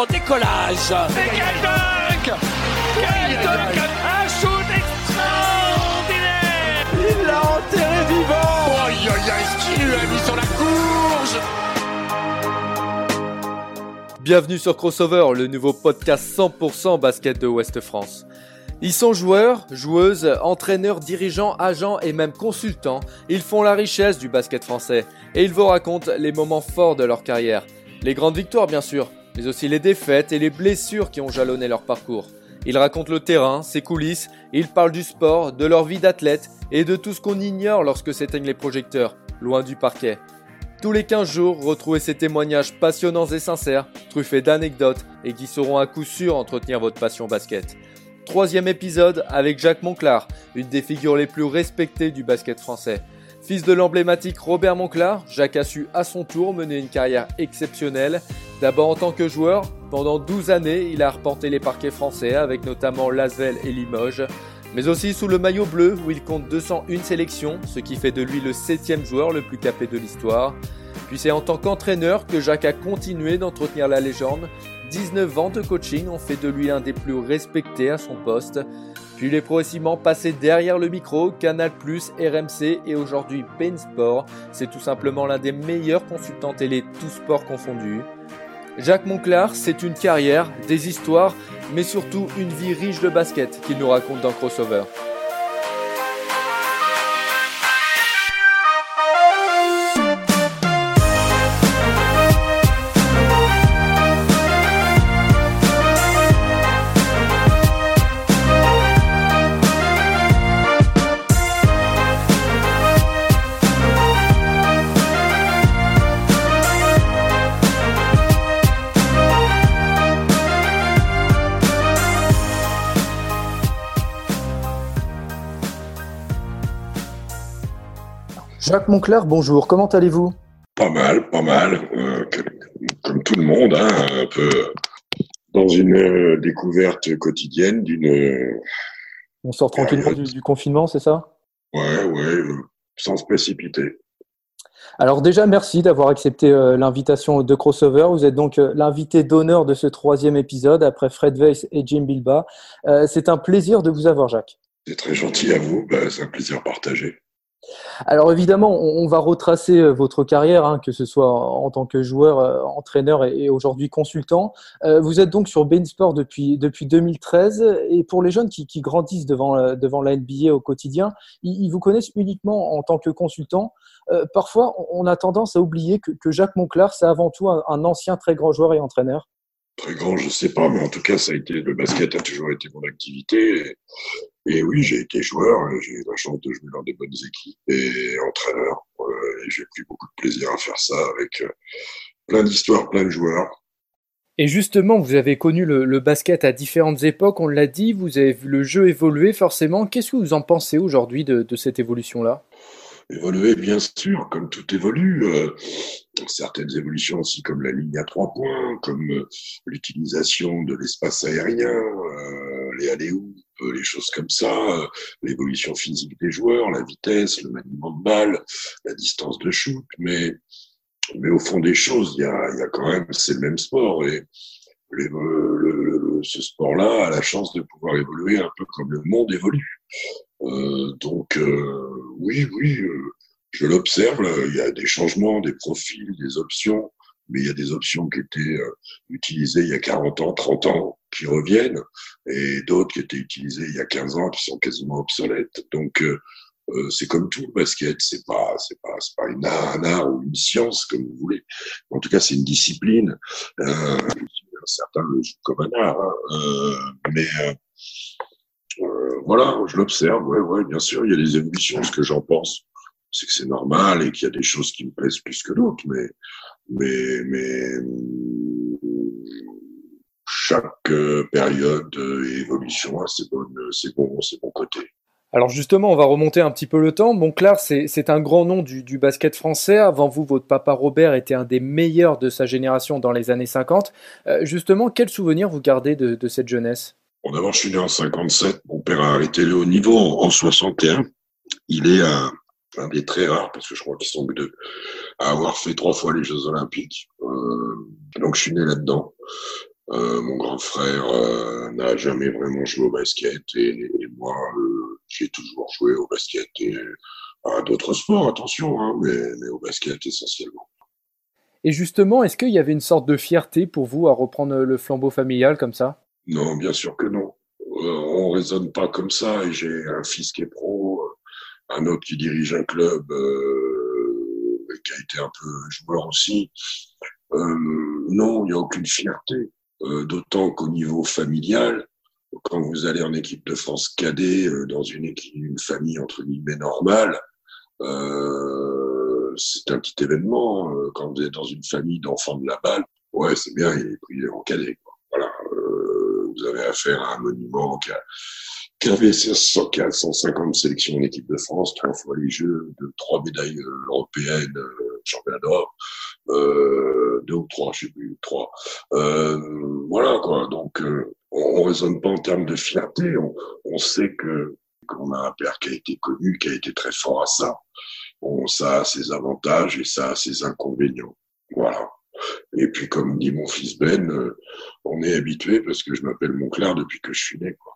en décollage. Et quel dunk Quel dunk Un shoot extraordinaire Il l'a enterré vivant Aïe aïe aïe, ce qu'il lui a mis sur la courge Bienvenue sur Crossover, le nouveau podcast 100% basket de Ouest France. Ils sont joueurs, joueuses, entraîneurs, dirigeants, agents et même consultants. Ils font la richesse du basket français et ils vous racontent les moments forts de leur carrière. Les grandes victoires bien sûr, mais aussi les défaites et les blessures qui ont jalonné leur parcours. Ils racontent le terrain, ses coulisses, ils parlent du sport, de leur vie d'athlète et de tout ce qu'on ignore lorsque s'éteignent les projecteurs, loin du parquet. Tous les 15 jours, retrouvez ces témoignages passionnants et sincères, truffés d'anecdotes et qui sauront à coup sûr entretenir votre passion basket. Troisième épisode avec Jacques Monclar, une des figures les plus respectées du basket français. Fils de l'emblématique Robert Monclar, Jacques a su à son tour mener une carrière exceptionnelle. D'abord en tant que joueur, pendant 12 années, il a arpenté les parquets français avec notamment Lasvel et Limoges, mais aussi sous le maillot bleu où il compte 201 sélections, ce qui fait de lui le septième joueur le plus capé de l'histoire. Puis c'est en tant qu'entraîneur que Jacques a continué d'entretenir la légende 19 ans de coaching ont fait de lui l'un des plus respectés à son poste. Puis il est progressivement passé derrière le micro, Canal+, RMC et aujourd'hui Bain Sport. C'est tout simplement l'un des meilleurs consultants télé, tous sports confondus. Jacques Monclar, c'est une carrière, des histoires, mais surtout une vie riche de basket qu'il nous raconte dans Crossover. Jacques Monclar, bonjour, comment allez-vous? Pas mal, pas mal, euh, comme tout le monde, hein, un peu dans une euh, découverte quotidienne d'une. Euh, On sort tranquillement du, du, confinement, c'est ça? Ouais, ouais, sans se précipiter. Alors déjà, merci d'avoir accepté l'invitation de Crossover. Vous êtes donc l'invité d'honneur de ce troisième épisode après Fred Weiss et Jim Bilba. c'est un plaisir de vous avoir, Jacques. C'est très gentil à vous, ben, c'est un plaisir partagé. Alors évidemment, on, va retracer euh, votre carrière, hein, que ce soit en, tant que joueur, euh, entraîneur et, aujourd'hui consultant. Euh, vous êtes donc sur Bein Sport depuis, depuis 2013 et pour les jeunes qui, grandissent devant, devant la NBA au quotidien, ils, vous connaissent uniquement en tant que consultant. parfois, on a tendance à oublier que, Jacques Monclar, c'est avant tout un, un ancien très grand joueur et entraîneur très grand, je sais pas, mais en tout cas, ça a été le basket a toujours été mon activité. Et, oui, j'ai été joueur, j'ai eu la chance de jouer dans des bonnes équipes et entraîneur. Euh, et j'ai pris beaucoup de plaisir à faire ça avec euh, plein d'histoires, plein de joueurs. Et justement, vous avez connu le, basket à différentes époques, on l'a dit, vous avez vu le jeu évoluer forcément. Qu'est-ce que vous en pensez aujourd'hui de, de cette évolution-là? Évoluer, bien sûr, comme tout évolue. Euh, certaines évolutions aussi, comme la ligne à trois points, comme euh, l'utilisation de l'espace aérien, euh, les allées-où, les choses comme ça, l'évolution physique des joueurs, la vitesse, le maniement de balle, la distance de shoot. Mais, mais au fond des choses, il y a, y a quand même, c'est le même sport. Et le, le, ce sport-là a la chance de pouvoir évoluer un peu comme le monde évolue. Euh, donc euh, oui, oui, euh, je l'observe. Il y a des changements, des profils, des options, mais il y a des options qui étaient utilisées il y a 40 ans, 30 ans, qui reviennent, et d'autres qui étaient utilisées il y a 15 ans, qui sont quasiment obsolètes. Donc c'est comme tout le basket, c'est pas c'est pas c'est pas une un art ou une science comme vous voulez. En tout cas, c'est une discipline. Euh, certains le jouent comme un art, hein. euh, mais euh, voilà, je l'observe, ouais, ouais, bien sûr, il y a des évolutions. Ce que j'en pense, c'est que c'est normal et qu'il y a des choses qui me plaisent plus que d'autres, mais, mais, chaque euh, période et évolution a ses, bonnes, ses, bons, ses côtés. Alors justement, on va remonter un petit peu le temps. Monclar, c'est un grand nom du, basket français. Avant vous, votre papa Robert était un des meilleurs de sa génération dans les années 50. Euh, justement, quel souvenir vous gardez de, de cette jeunesse? Bon, d'abord, je suis né en 57. Mon père a arrêté le haut niveau en, 61. Il est un, des très rares, parce que je crois qu'ils sont que deux, à avoir fait trois fois les Jeux Olympiques. Euh, donc, je suis né là-dedans. Euh, mon grand frère euh, n'a jamais vraiment joué au basket et, moi, j'ai toujours joué au basket et à d'autres sports, attention, hein, mais, au basket essentiellement. Et justement, est-ce qu'il y avait une sorte de fierté pour vous à reprendre le flambeau familial comme ça? Non, bien sûr que non. on raisonne pas comme ça j'ai un fils qui est pro, un autre qui dirige un club qui a été un peu joueur aussi. non, il n'y a aucune fierté. Euh, d'autant qu'au niveau familial, quand vous allez en équipe de France cadet euh, dans une, équipe, une famille entre guillemets normale, euh, c'est un petit événement. Euh, quand vous êtes dans une famille d'enfants de la balle, ouais, c'est bien, il est pris en cadet. Vous avez affaire à un monument qui, a, qui avait 150 sélections en équipe de France, trois fois les Jeux, de trois médailles européennes, championnat d'or euh, deux ou trois, je sais plus, trois. Euh, voilà quoi. Donc euh, on, on raisonne pas en termes de fierté. On, on sait que qu'on a un père qui a été connu, qui a été très fort à ça. Bon, ça a ses avantages et ça a ses inconvénients. Voilà. Et puis, comme dit mon fils Ben, euh, on est habitué parce que je m'appelle Monclar depuis que je suis né. Quoi.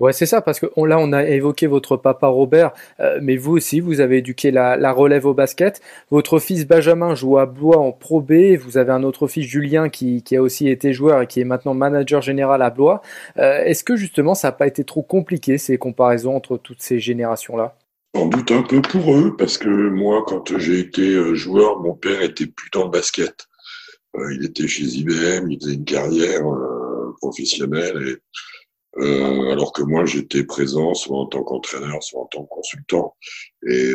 Ouais, c'est ça, parce que là, on a évoqué votre papa Robert, euh, mais vous aussi, vous avez éduqué la, relève au basket. Votre fils Benjamin joue à Blois en Pro B. Vous avez un autre fils, Julien, qui, qui a aussi été joueur et qui est maintenant manager général à Blois. Euh, Est-ce que justement, ça n'a pas été trop compliqué, ces comparaisons entre toutes ces générations-là? Sans doute un peu pour eux, parce que moi, quand j'ai été euh, joueur, mon père était plus dans le basket. Euh, il était chez IBM, il faisait une carrière euh, professionnelle et alors que moi j'étais présent soit en tant qu'entraîneur, soit en tant que consultant. Et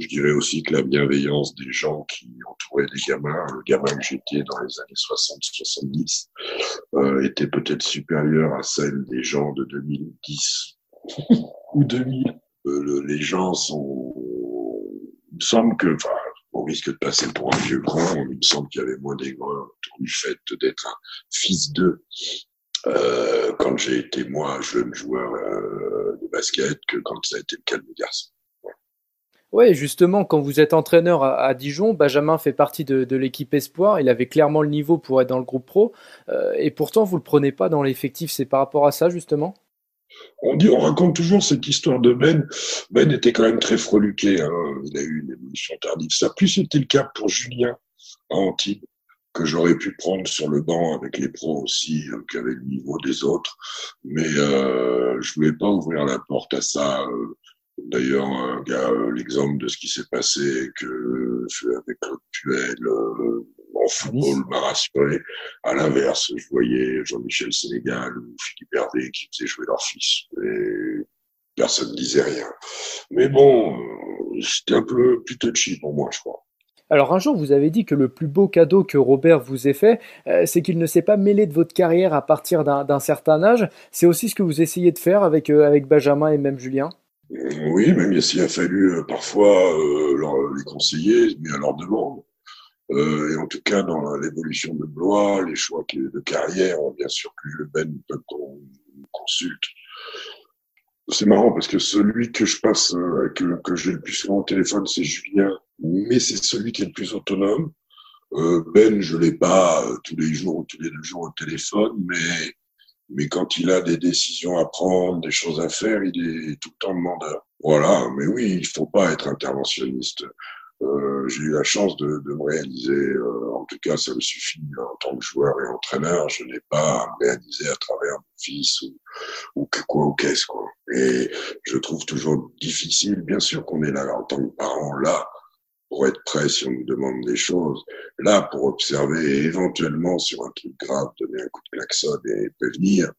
je dirais aussi que la bienveillance des gens qui entouraient les gamins, le gamin que j'étais dans les années 60-70, euh, était peut-être supérieure à celle des gens de 2010 ou 2000. Euh, le, les gens sont... Il me semble que, au risque de passer pour un vieux grand, il me semble qu'il y avait moins d'aigreur du fait d'être un fils d'eux euh, quand j'ai été moi jeune joueur euh, de basket que quand ça a été le cas de mes garçons. Oui, justement, quand vous êtes entraîneur à, Dijon, Benjamin fait partie de, l'équipe Espoir. Il avait clairement le niveau pour être dans le groupe pro. Et pourtant, vous le prenez pas dans l'effectif. C'est par rapport à ça, justement? On dit, on raconte toujours cette histoire de Ben. Ben était quand même très freluqué. Hein. Il a eu une évolution tardive. Ça a plus été le cas pour Julien à Antibes que j'aurais pu prendre sur le banc avec les pros aussi, euh, le niveau des autres. Mais euh, je voulais pas ouvrir la porte à ça. Euh. D'ailleurs, un gars, euh, l'exemple de ce qui s'est passé que avec Claude Puel euh, en football m'a rassuré. À l'inverse, je voyais Jean-Michel Sénégal ou Philippe Hervé qui faisaient jouer leur fils. Et personne ne disait rien. Mais bon, c'était un peu plus touchy pour moi, je crois. Alors un jour, vous avez dit que le plus beau cadeau que Robert vous ait fait, euh, c'est qu'il ne s'est pas mêlé de votre carrière à partir d'un certain âge. C'est aussi ce que vous essayez de faire avec, euh, avec Benjamin et même Julien? Oui, même s'il a fallu euh, parfois euh, leur, les conseiller, mais à leur demande. Euh, et en tout cas, dans l'évolution de Blois, les choix de carrière, bien sûr que Ben peut qu'on consulte. C'est marrant parce que celui que je passe, que, que j'ai le plus souvent au téléphone, c'est Julien mais c'est celui qui est le plus autonome. Euh, ben, je l'ai pas euh, tous les jours ou tous les deux jours au téléphone, mais mais quand il a des décisions à prendre, des choses à faire, il est tout le temps demandeur. Voilà, mais oui, il faut pas être interventionniste. Euh, j'ai eu la chance de, de me réaliser, euh, en tout cas ça me suffit en tant que joueur et entraîneur, je n'ai pas à me réaliser à travers mon fils ou, ou que quoi ou qu'est-ce quoi. Et je trouve toujours difficile, bien sûr qu'on est là en tant que parent là, pour être prêt si on nous demande des choses. Là, pour observer et éventuellement sur un truc grave, donner un coup de klaxon et prévenir.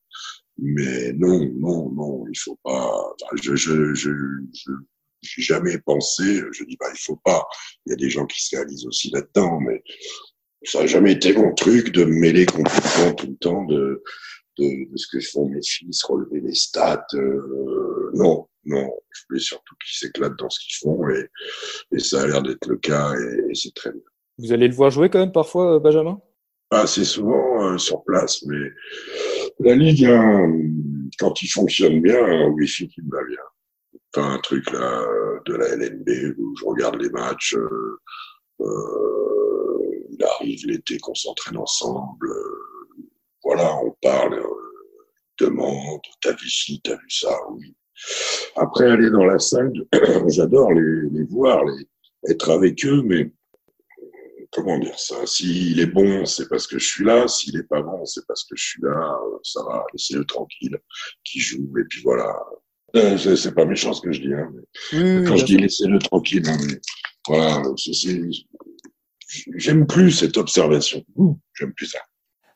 Mais non, non, non, il faut pas. Enfin, je, je, je, j'ai jamais pensé. Je dis bah il faut pas. Il y a des gens qui se réalisent aussi là-dedans, mais ça n'a jamais été mon truc de me mêler complètement tout le temps de de, de ce que font mes fils, relever les stats. Euh, non, non, je voulais surtout qu'ils s'éclatent dans ce qu'ils font et, et, ça a l'air d'être le cas et, et c'est très bien. Vous allez le voir jouer quand même parfois, euh, Benjamin? Pas assez souvent euh, sur place, mais la Ligue, hein, quand il fonctionne bien, un wifi qui me va bien. Pas un truc là de la LNB où je regarde les matchs. Euh, euh, il arrive l'été qu'on s'entraîne ensemble. Voilà, on parle, euh, demande, t'as vu ci, t'as vu ça, oui. Après, aller dans la salle, j'adore les, les voir, les, être avec eux, mais comment dire ça? S'il est bon, c'est parce que je suis là. S'il est pas bon, c'est parce que je suis là. Ça va, laissez-le tranquille, qui joue. Et puis voilà. Euh, c'est pas méchant ce que je dis. Hein, mais quand je dis laissez-le tranquille, hein, mais voilà, j'aime plus cette observation. J'aime plus ça.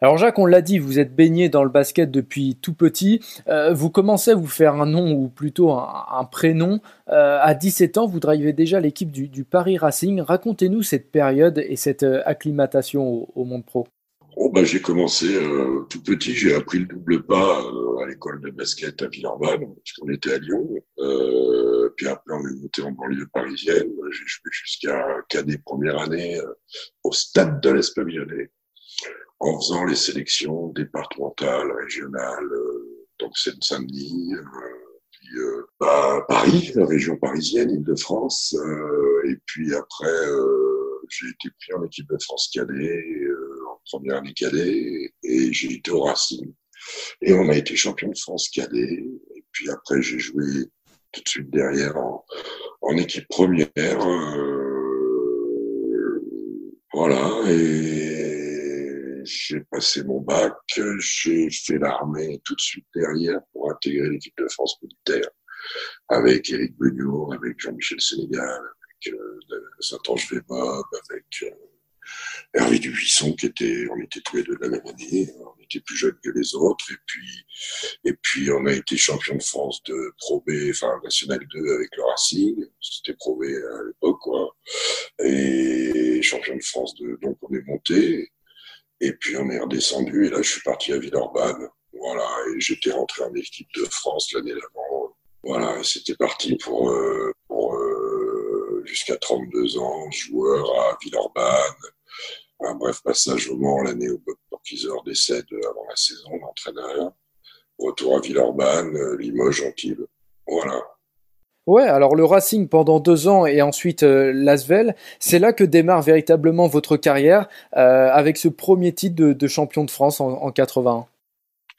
Alors Jacques, on l'a dit, vous êtes baigné dans le basket depuis tout petit. Euh, vous commencez à vous faire un nom ou plutôt un, prénom. Euh, à 17 ans, vous drivez déjà l'équipe du, Paris Racing. Racontez-nous cette période et cette euh, acclimatation au, monde pro. Oh bah, j'ai commencé tout petit, j'ai appris le double pas à l'école de basket à Villeurbanne, puisqu'on était à Lyon. puis après, on est monté en banlieue parisienne. J'ai joué jusqu'à cadet première année au stade de l'Espavillonnais en faisant les sélections départementales, régionales, euh, donc Seine-Saint-Denis, euh, puis euh, bah, Paris, la région parisienne, Île-de-France, et puis après j'ai été pris en équipe de France cadet, en première année cadet, et j'ai été au Racing. Et on a été champion de France cadet, et puis après j'ai joué tout de suite derrière en, en équipe première. voilà, et j'ai passé mon bac, j'ai fait l'armée tout de suite derrière pour intégrer l'équipe de France militaire avec Éric Beugnot, avec Jean-Michel Sénégal, avec euh, Saint-Ange Bob, avec euh, Hervé Dubuisson, qui était, on était tous les deux de la même année, on était plus jeunes que les autres, et puis, et puis on a été champion de France de Pro B, enfin National 2 avec le Racing, c'était Pro B à l'époque, quoi, et champion de France de, donc on est monté, et puis on est redescendu et là je suis parti à Villeurbanne. Voilà, et j'étais rentré en équipe de France l'année d'avant. Voilà, c'était parti pour, euh, pour euh, jusqu'à 32 ans, joueur à Villeurbanne. Un bref passage au Mans l'année où Bob Porkisor décède avant la saison d'entraîneur. Retour à Villeurbanne, Limoges, Antibes. Voilà. Ouais, alors le Racing pendant deux ans et ensuite euh, l'Asvel, c'est là que démarre véritablement votre carrière euh, avec ce premier titre de, champion de France en, en 81.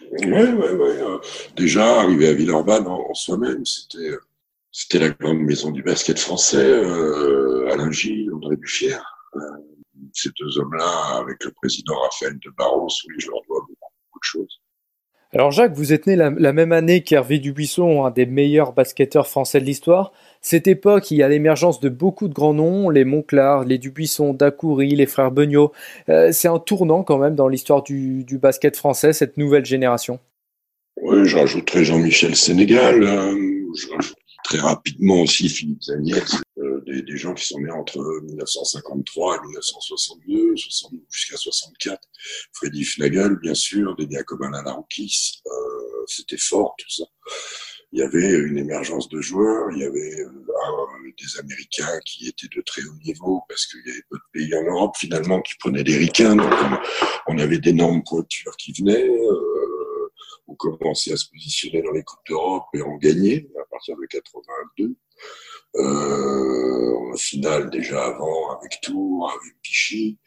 Oui, oui, oui. déjà, arrivé à Villeurbanne en, soi-même, c'était, c'était la grande maison du basket français, euh, Alain Gilles, André Buffière. Ces deux hommes-là, avec le président Raphaël de Barros, oui, je leur dois beaucoup de choses. Alors Jacques, vous êtes né la, même année qu'Hervé Dubuisson, un des meilleurs basketteurs français de l'histoire. Cette époque, il y a l'émergence de beaucoup de grands noms, les Monclar, les Dubuisson, Dacoury, les frères Beugnot. Euh, c'est un tournant quand même dans l'histoire du, basket français, cette nouvelle génération. Oui, je Jean-Michel Sénégal. Rajoute très rapidement aussi Philippe Zaniel, euh, des, gens qui sont nés entre 1953 et 1962, jusqu'à 64. Freddy Fnagel, bien sûr, Denis Akoban Alaroukis, euh, c'était fort tout ça. Il y avait une émergence de joueurs, il y avait euh, des Américains qui étaient de très haut niveau parce qu'il y avait peu de pays en Europe finalement qui prenaient des ricains, donc on, avait d'énormes pointures qui venaient. Euh, on commençait à se positionner dans les Coupes d'Europe et on gagnait à partir de 82. Euh, en finale déjà avant avec Tours, avec Vichy.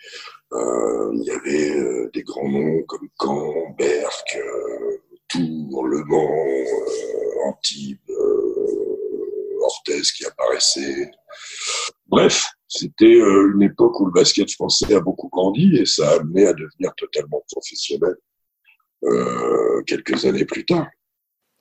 Euh, il y avait euh, des grands noms comme Caen, Berck, euh, Tours, Le Mans, euh, Antibes, Orthez qui apparaissait. Bref, c'était une époque où le basket français a beaucoup grandi et ça a amené à devenir totalement professionnel quelques années plus tard.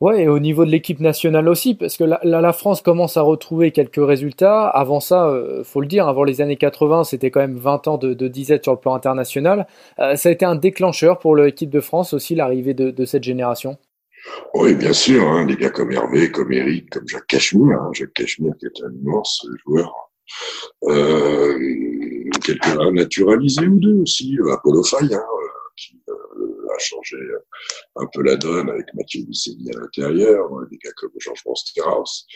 Ouais, et au niveau de l'équipe nationale aussi, parce que là, la France commence à retrouver quelques résultats. Avant ça, euh, faut le dire, avant les années 80, c'était quand même 20 ans de, de disette sur le plan international. Euh, ça a été un déclencheur pour l'équipe de France aussi, l'arrivée de, de, cette génération. Oui, bien sûr, hein, des gars comme Hervé, comme Eric, comme Jacques Cachemire, hein, Jacques Cachemire qui est un immense joueur. Euh, quelques naturalisés ou deux aussi, Apollo Faye, hein, a changé un peu la donne avec Mathieu Bisseni à l'intérieur, des gars comme Georges Monsterhaus.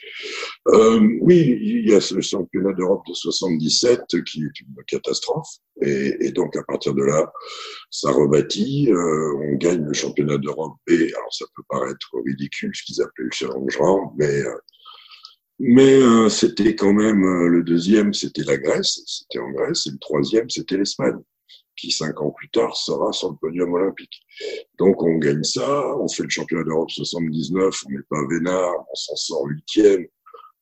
Euh, oui, il y a ce championnat d'Europe de 77 qui est une catastrophe. Et, donc, à partir de là, ça rebâtit. Euh, on gagne le championnat d'Europe B. Alors, ça peut paraître ridicule, ce qu'ils appellent le challenge round, mais... Euh, mais euh, c'était quand même euh, le deuxième, c'était la Grèce, c'était en Grèce, et le troisième, c'était l'Espagne. Qui cinq ans plus tard sera sur le podium olympique. Donc on gagne ça, on fait le championnat d'Europe 79, on n'est pas vénard, on s'en sort huitième,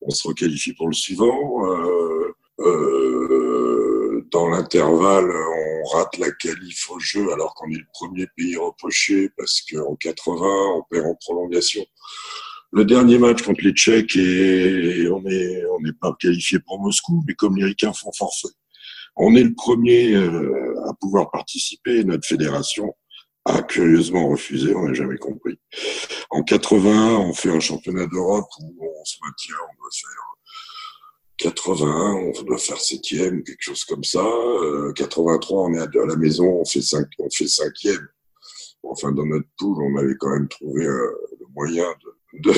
on se requalifie pour le suivant. Euh, euh, dans l'intervalle, on rate la qualif au jeu alors qu'on est le premier pays reproché parce qu'en 80, on perd en prolongation. Le dernier match contre les Tchèques et on est on n'est pas qualifié pour Moscou, mais comme les Ricains font forfait, on est le premier euh, à pouvoir participer. Notre fédération a curieusement refusé, on n'a jamais compris. En 81, on fait un championnat d'Europe où on se maintient, on doit faire 81, on doit faire septième, quelque chose comme ça. Euh, 83, on est à la maison, on fait cinq, on fait cinquième. Enfin, dans notre poule, on avait quand même trouvé euh, le moyen de,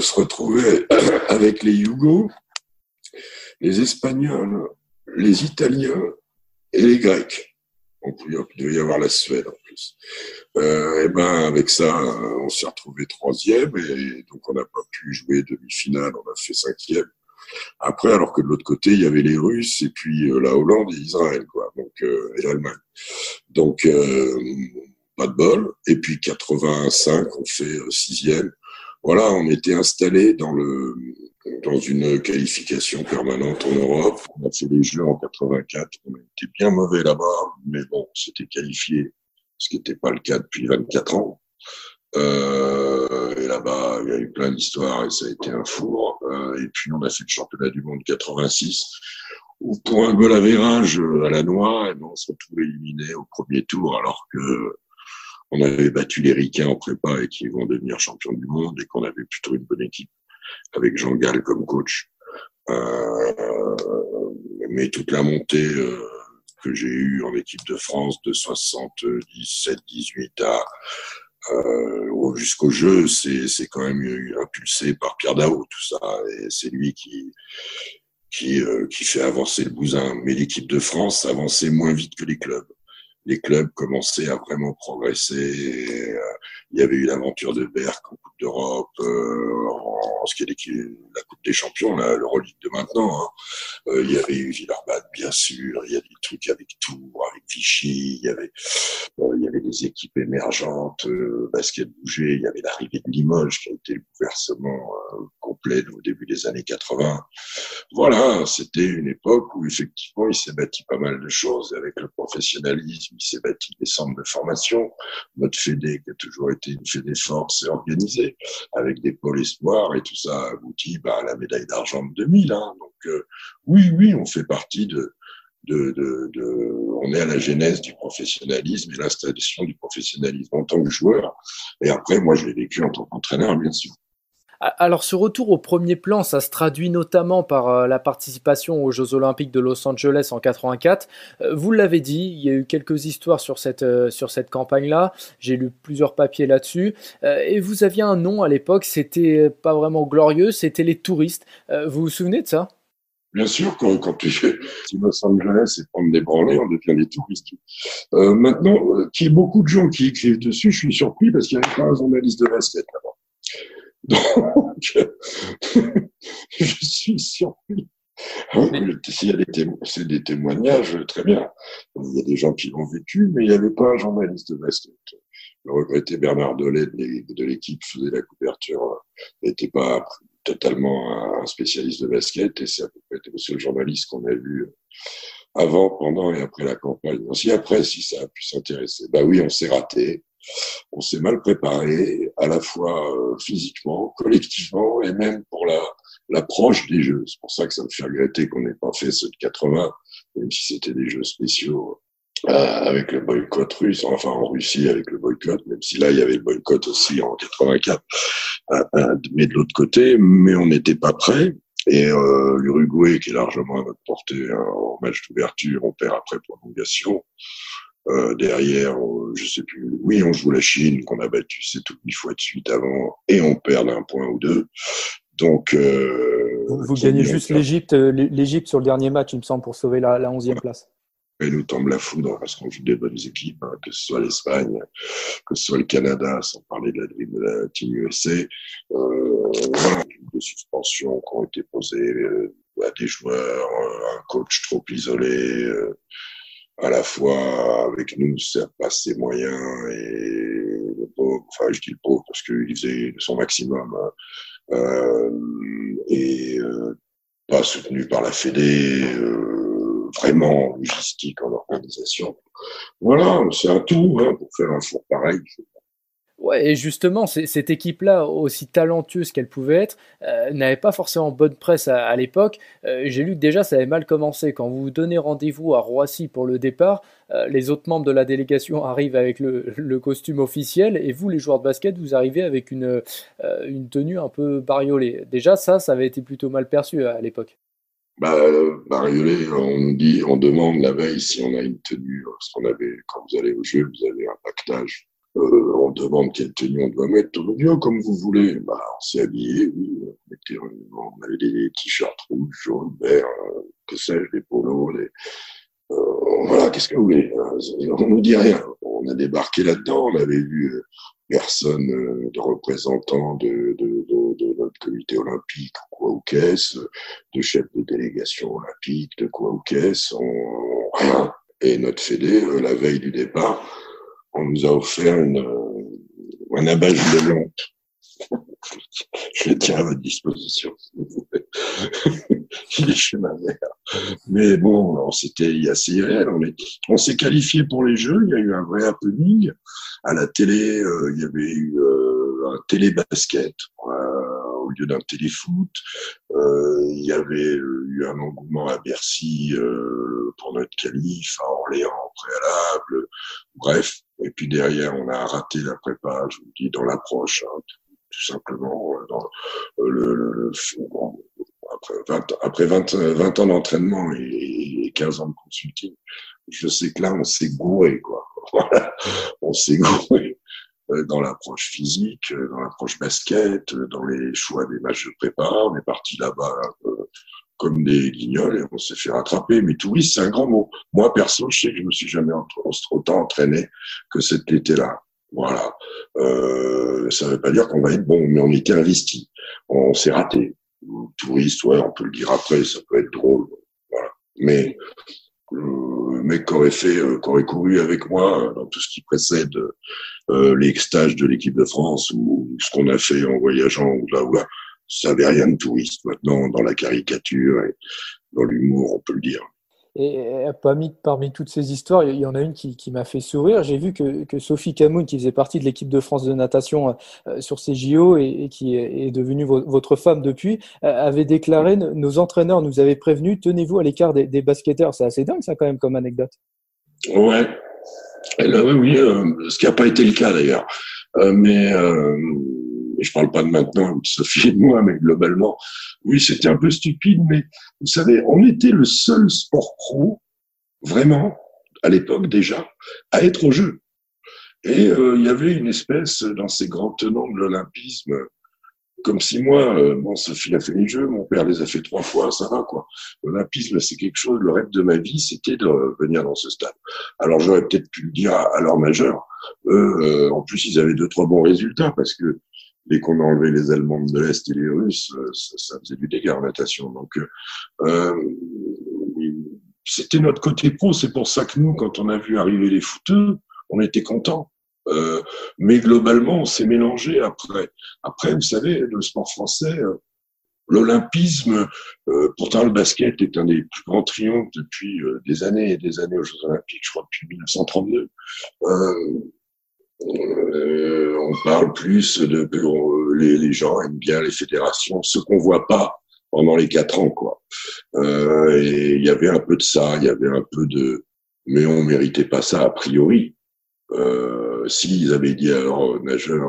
se retrouver avec les Yougos, les Espagnols, les Italiens et les Grecs. On pouvait, il devait y avoir la Suède en plus. Euh, et ben avec ça, on s'est retrouvé troisième et donc on n'a pas pu jouer demi-finale. On a fait cinquième. Après, alors que de l'autre côté, il y avait les Russes et puis euh, la Hollande et Israël, quoi. Donc euh, et l'Allemagne. Donc euh, pas de bol. Et puis 85, on fait sixième. Voilà, on était installé dans le dans une qualification permanente en Europe. On a fait les Jeux en 84. On été bien mauvais là-bas, mais bon, c'était qualifié, ce qui n'était pas le cas depuis 24 ans. Euh, et là-bas, il y a eu plein d'histoires et ça a été un four. Euh, et puis, on a fait le championnat du monde 86, où pour un goal à virage à la noix, et ben, on se retrouve éliminé au premier tour, alors que on avait battu les Ricains en prépa et qui vont devenir champions du monde et qu'on avait plutôt une bonne équipe avec Jean Gall comme coach. Euh, mais toute la montée euh, que j'ai eue en équipe de France de 77-18 à euh, jusqu'au jeu, c'est quand même impulsé par Pierre Dao, tout ça, et c'est lui qui qui, euh, qui fait avancer le bousin. Mais l'équipe de France avançait moins vite que les clubs les clubs commençaient à vraiment progresser. Euh, il y avait eu l'aventure de Berck en Coupe d'Europe, euh, en ce qui est la Coupe des Champions, le relique de maintenant. Hein. Euh, il y avait eu Villeurbanne, bien sûr. Il y a des trucs avec Tours, avec Vichy. Il y avait, il y avait des équipes émergentes, basket bougé. Il y avait l'arrivée de Limoges qui a été le bouleversement complet au début des années 80. Voilà, c'était une époque où effectivement il s'est bâti pas mal de choses avec le professionnalisme il s'est bâti des centres de formation. Notre Fédé, qui a toujours été une Fédé forte, s'est organisée avec des pôles espoirs et tout ça a abouti bah, à la médaille d'argent de 2000. Hein. Donc euh, oui, oui, on fait partie de, de, de, de, on est à la genèse du professionnalisme et l'installation du professionnalisme en tant que joueur. Et après, moi, je l'ai vécu en tant qu'entraîneur, bien sûr. Alors ce retour au premier plan, ça se traduit notamment par euh, la participation aux Jeux Olympiques de Los Angeles en 84. Euh, vous l'avez dit, il y a eu quelques histoires sur cette, euh, campagne-là. J'ai lu plusieurs papiers là-dessus. Et vous aviez un nom à l'époque, c'était pas vraiment glorieux, c'était les touristes. Vous vous souvenez de ça? Bien sûr, quand, quand tu fais Los Angeles et prendre des branlées, on devient des touristes. Maintenant, qu'il y ait beaucoup de gens qui écrivent dessus, je suis surpris parce qu'il n'y avait pas un journaliste de basket là-bas. Donc, je suis surpris. S'il y a des, c'est des témoignages, très bien. Il y a des gens qui l'ont vécu, mais il n'y avait pas un journaliste de basket. Le regretté Bernard Dollet de l'équipe faisait la couverture, n'était pas totalement un spécialiste de basket, et c'est à peu près le seul journaliste qu'on a vu avant, pendant et après la campagne. Si après, si ça a pu s'intéresser, bah oui, on s'est raté on s'est mal préparé, à la fois euh, physiquement, collectivement, et même pour la l'approche des jeux. C'est pour ça que ça me fait regretter qu'on n'ait pas fait ceux de 80, même si c'était des jeux spéciaux euh, avec le boycott russe, enfin en Russie avec le boycott, même si là il y avait le boycott aussi en 84, euh, mais de l'autre côté, mais on n'était pas prêt. Et euh, l'Uruguay, qui est largement à notre portée hein, en match d'ouverture, on perd après prolongation. Euh, derrière, je sais plus. Oui, on joue la Chine qu'on a battu, c'est tout une fois de suite avant, et on perd d'un point ou deux. Donc, euh, vous, gagnez juste l'Égypte, euh, l'Égypte sur le dernier match, il me semble, pour sauver la, la 11e place. Et nous tombe la foudre parce qu'on joue des bonnes équipes, hein, que ce soit l'Espagne, que ce soit le Canada, sans parler de la, de la Team USA. Euh, voilà, des suspensions qui ont été posées à des joueurs, un coach trop isolé. À la fois avec nous, ça passe ses moyens et le pauvre, enfin je dis le pauvre parce qu'il faisait son maximum hein. euh, et euh, pas soutenu par la Fédé, euh, vraiment logistique en organisation. Voilà, c'est un tout hein, pour faire un four pareil. Et justement, cette équipe-là, aussi talentueuse qu'elle pouvait être, euh, n'avait pas forcément bonne presse à, l'époque. Euh, j'ai lu que déjà ça avait mal commencé. Quand vous vous donnez rendez-vous à Roissy pour le départ, euh, les autres membres de la délégation arrivent avec le, costume officiel et vous, les joueurs de basket, vous arrivez avec une, tenue un peu bariolée. Déjà, ça, ça avait été plutôt mal perçu à, l'époque. Bah, bariolé, on dit, on demande la veille si on a une tenue, parce avait, quand vous allez au jeu, vous avez un pactage euh, on demande quelle tenue on doit mettre, tout bien comme vous voulez. Bah, on s'est habillé, oui. On avait des t-shirts rouges, jaunes, verts, euh, que sais-je, des polos, des... Euh, voilà, qu'est-ce que vous voulez euh, On nous dit rien. On a débarqué là-dedans, on avait vu personne de représentant de, de, de, de, notre comité olympique, quoi ou qu'est-ce, de chef de délégation olympique, de quoi ou qu'est-ce, on... rien. Et notre fédé, la veille du départ, on nous a offert une, euh, un abat de lampe. Je le tiens à votre disposition. Il est chez ma mère. Mais bon, c'était assez irréel. On s'est qualifié pour les Jeux. Il y a eu un vrai happening. À la télé, euh, il y avait eu euh, un télé-basket au lieu d'un téléfoot. il y avait eu un engouement à Bercy pour notre qualif, à Orléans préalable. Bref, et puis derrière, on a raté la prépa, je vous dis, dans l'approche, hein, tout, simplement. Euh, euh, après 20, après 20, 20 ans d'entraînement et, 15 ans de consulting, je sais que là, on s'est gouré, quoi. On s'est gouré euh, dans l'approche physique, dans l'approche basket, dans les choix des matchs de prépa. On est parti là-bas comme des guignols et on s'est fait rattraper. Mais touriste, c'est un grand mot. Moi, perso, je sais que je me suis jamais autant entraîné que cet été-là. Voilà. Euh, ça ne veut pas dire qu'on va être bon, mais on était investi. On s'est raté. Touriste, ouais, on peut le dire après, ça peut être drôle. Voilà. Mais le mec qui aurait fait, euh, qui aurait couru avec moi euh, dans tout ce qui précède euh, les stages de l'équipe de France ou ce qu'on a fait en voyageant ou là ou là, ça n'avait rien de touriste. Maintenant, dans la caricature et dans l'humour, on peut le dire. Et parmi, parmi toutes ces histoires, il y en a une qui, qui m'a fait sourire. J'ai vu que, que, Sophie Camoun, qui faisait partie de l'équipe de France de natation euh, sur ces JO et, qui est, devenue votre femme depuis, euh, avait déclaré Nos entraîneurs nous avaient prévenus, tenez-vous à l'écart des, des basketteurs. C'est assez dingue, ça, quand même, comme anecdote. Ouais. oui, oui euh, ce qui n'a pas été le cas d'ailleurs. mais je parle pas de maintenant, Sophie et de moi, mais globalement, oui, c'était un peu stupide, mais vous savez, on était le seul sport pro, vraiment, à l'époque déjà, à être au jeu. Et euh, il y avait une espèce, dans ces grands tenants de l'olympisme, comme si moi, euh, bon, Sophie a fait les jeux, mon père les a fait trois fois, ça va quoi. L'olympisme, c'est quelque chose, le rêve de ma vie, c'était de venir dans ce stade. Alors j'aurais peut-être pu le dire à, leur majeur. Euh, en plus, ils avaient deux, trois bons résultats parce que dès qu'on a enlevé les Allemands de l'Est et les Russes, euh, ça, faisait du dégât en natation. Donc, euh, euh, c'était notre côté pro. C'est pour ça que nous, quand on a vu arriver les footeux, on était contents. Euh, mais globalement, on s'est mélangé après. Après, vous savez, le sport français, l'olympisme, pourtant le basket est un des plus grands triomphes depuis des années et des années aux Jeux Olympiques, je crois depuis 1932. Euh, on parle plus de les, les, gens aiment bien les fédérations, ce qu'on voit pas pendant les quatre ans, quoi. Euh, et il y avait un peu de ça, il y avait un peu de, mais on méritait pas ça a priori. Euh, S'ils avaient dit à leurs nageurs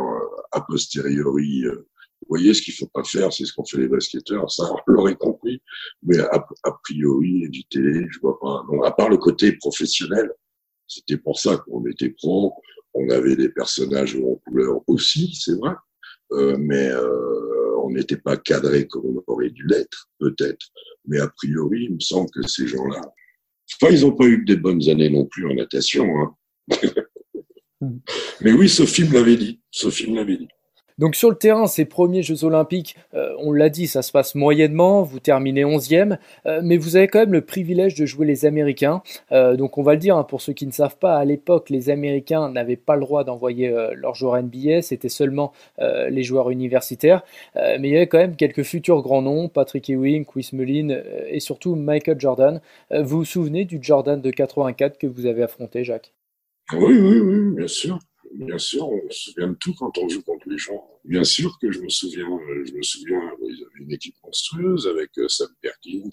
a posteriori, euh, vous voyez, ce qu'il faut pas faire, c'est ce qu'ont fait les basketteurs, ça on l'aurait compris. Mais a, a, priori, du télé, je vois pas. Non, à part le côté professionnel, c'était pour ça qu'on était pro, on avait des personnages en couleur aussi, c'est vrai, euh, mais euh, on n'était pas cadré comme on aurait dû l'être, peut-être. Mais a priori, il me semble que ces gens-là, enfin, ils n'ont pas eu des bonnes années non plus en natation. Hein. mais oui, Sophie me l'avait dit. Sophie me l'avait dit. Donc sur le terrain, ces premiers Jeux Olympiques, euh, on l'a dit, ça se passe moyennement, vous terminez 11e, euh, mais vous avez quand même le privilège de jouer les Américains. Euh, donc on va le dire, hein, pour ceux qui ne savent pas, à l'époque, les Américains n'avaient pas le droit d'envoyer leurs joueurs NBA, c'était seulement les joueurs universitaires. mais il y avait quand même quelques futurs grands noms, Patrick Ewing, Chris Mullin et surtout Michael Jordan. vous vous souvenez du Jordan de 84 que vous avez affronté, Jacques? Oui, oui, oui, bien sûr. Bien sûr, on se souvient de tout quand on joue contre les gens. Bien sûr que je me souviens, euh, je me souviens, ils avaient une équipe monstrueuse avec euh, Sam Perkins,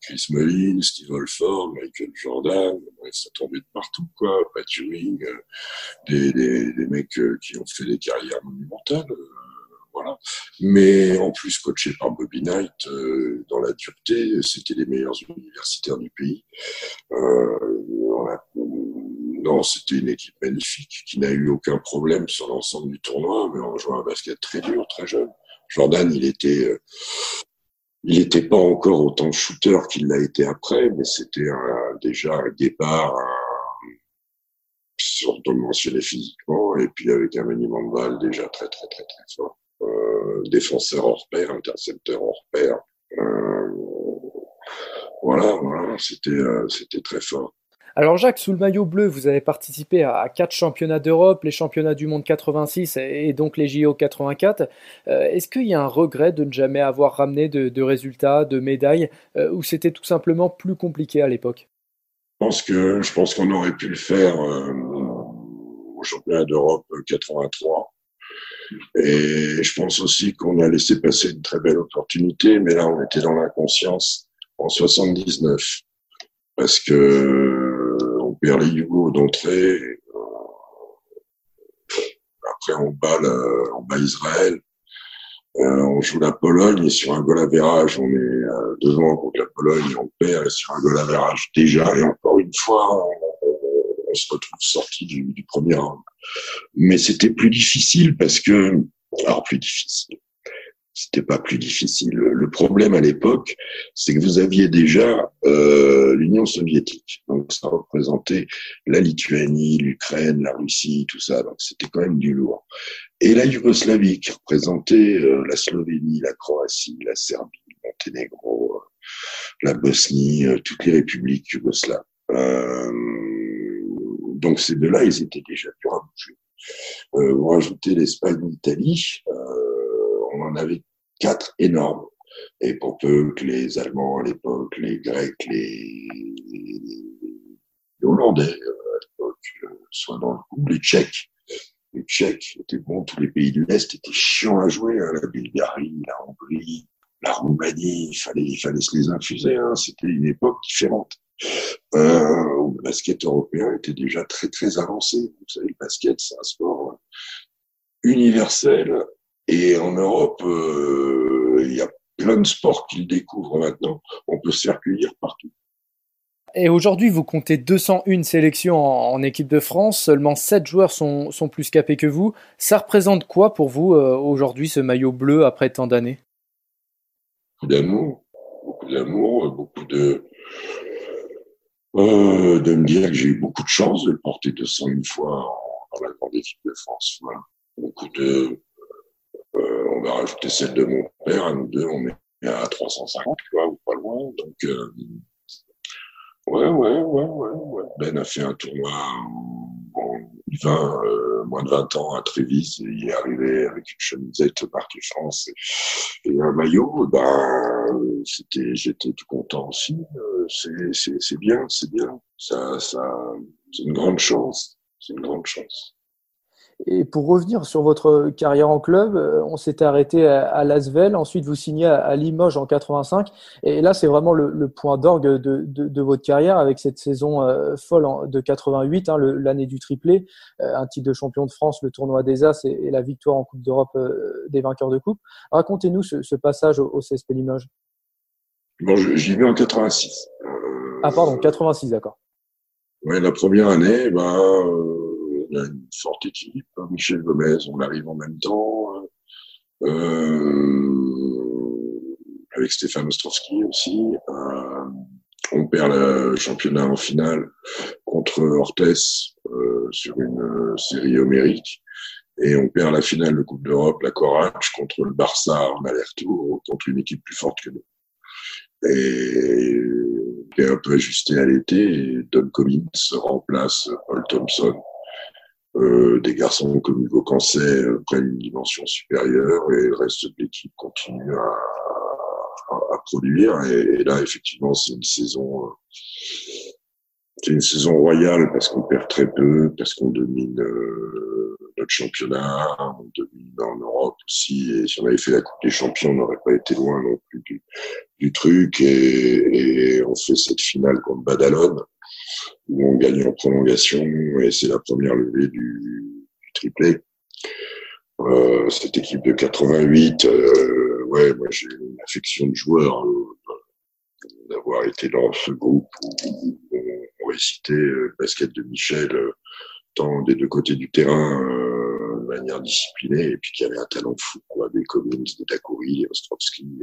Chris Mullin, Steve Holford, Michael Jordan, ça tombait de partout, quoi. Pat Ewing, euh, des, mecs qui ont fait des carrières monumentales. Voilà. Mais en plus, coaché par Bobby Knight, dans la dureté, c'était les meilleurs universitaires du pays. Euh, non, c'était une équipe magnifique qui n'a eu aucun problème sur l'ensemble du tournoi, mais on jouait un basket très dur, très jeune. Jordan, il était, euh, il n'était pas encore autant shooter qu'il l'a été après, mais c'était déjà un départ mentionné physiquement et puis avec un maniement de balle déjà très très très très fort. Euh, défenseur hors pair, intercepteur hors pair. Euh, voilà, voilà, c'était euh, c'était très fort. Alors Jacques, sous le maillot bleu, vous avez participé à quatre championnats d'Europe, les championnats du monde 86 et donc les JO 84. Euh, est-ce qu'il y a un regret de ne jamais avoir ramené de, résultats, de médailles, euh, ou c'était tout simplement plus compliqué à l'époque? Je pense qu'on aurait pu le faire euh, au championnat d'Europe 83. Et je pense aussi qu'on a laissé passer une très belle opportunité, mais là on était dans l'inconscience en 79 parce que on perd les Yougos d'entrée. Après, on bat, on bat Israël. Euh, on joue la Pologne et sur un goal average, on est euh, devant contre la Pologne, on perd et sur un goal average déjà. Et encore une fois, on, se retrouve sorti du, du premier round. Mais c'était plus difficile parce que, alors plus difficile c'était pas plus difficile. Le problème à l'époque, c'est que vous aviez déjà euh, l'Union soviétique, donc ça représentait la Lituanie, l'Ukraine, la Russie, tout ça, donc c'était quand même du lourd. Et la Yougoslavie qui représentait euh, la Slovénie, la Croatie, la Serbie, le Monténégro, euh, la Bosnie, toutes les républiques yougoslaves. donc ces deux-là, ils étaient déjà durs à vous rajoutez l'Espagne, l'Italie, on en avait quatre énormes. Et pour peu que les Allemands à l'époque, les Grecs, les, Hollandais euh, à l'époque euh, soient dans le coup, les Tchèques. Les Tchèques étaient bons, tous les pays de l'Est étaient chiants à jouer, hein, la Bulgarie, la Hongrie, la Roumanie, il fallait, il fallait se les infuser, hein, c'était une époque différente. Euh, où le basket européen était déjà très très avancé. Vous savez, le basket, c'est un sport universel et en Europe, euh, il y a plein de sports qu'ils découvrent maintenant. On peut se faire cueillir partout. Et aujourd'hui, vous comptez 201 sélections en, équipe de France. Seulement 7 joueurs sont, sont, plus capés que vous. Ça représente quoi pour vous euh, aujourd'hui, ce maillot bleu, après tant d'années? Beaucoup d'amour. Beaucoup d'amour, beaucoup de. Euh, de me dire que j'ai eu beaucoup de chance de le porter 201 fois dans la grande équipe de France. Voilà. Beaucoup de, on va rajouter celle de mon père, à nous deux, on est à 350, tu vois, ou pas loin. Donc, euh, ouais, ouais, ouais, ouais, ouais. Ben a fait un tournoi en 20, euh, moins de 20 ans à Trévis, il est arrivé avec une chemisette partie France et, et un maillot. Ben, j'étais tout content aussi. c'est, c'est, c'est bien, c'est bien. Ça, ça, c'est une grande chance. C'est une grande chance. Et pour revenir sur votre carrière en club, euh, on s'était arrêté à, Lasvel, ensuite vous signez à, Limoges en 85, et là c'est vraiment le, point d'orgue de, de, votre carrière avec cette saison euh, folle de 88, hein, l'année du triplé, euh, un titre de champion de France, le tournoi des As et, la victoire en Coupe d'Europe des vainqueurs de coupe. Racontez-nous ce, passage au, CSP Limoges. Bon, j'y vais en 86. ah pardon, 86, d'accord. Ouais, la première année, bah, y a une forte équipe. Michel Gomez, on arrive en même temps. Euh, avec Stéphane Ostrowski aussi. Euh, on perd le championnat en finale contre euh, sur une série homérique. Et on perd la finale de Coupe d'Europe, la Courage, contre le Barça en aller-retour, contre une équipe plus forte que nous. Et est un peu ajusté à l'été Don Collins remplace Paul Thompson. Euh, des garçons comme Hugo Cancet euh, prennent une dimension supérieure et le reste de l'équipe continue à, à, produire. Et, là, effectivement, c'est une saison, euh, c'est une saison royale parce qu'on perd très peu, parce qu'on domine euh, notre championnat, on domine en Europe aussi. Et si on avait fait la Coupe des Champions, on n'aurait pas été loin non plus du, du truc. Et, et, on fait cette finale contre Badalone où on gagne en prolongation et c'est la première levée du, du triplé. Euh, cette équipe de 88, euh, ouais, moi j'ai une affection de joueur euh, d'avoir été dans ce groupe où, on récitait le basket de Michel euh, tant des deux côtés du terrain euh, de manière disciplinée et puis qu'il y avait un talent fou, quoi, des Commons, des Dakouri, des Ostrovski,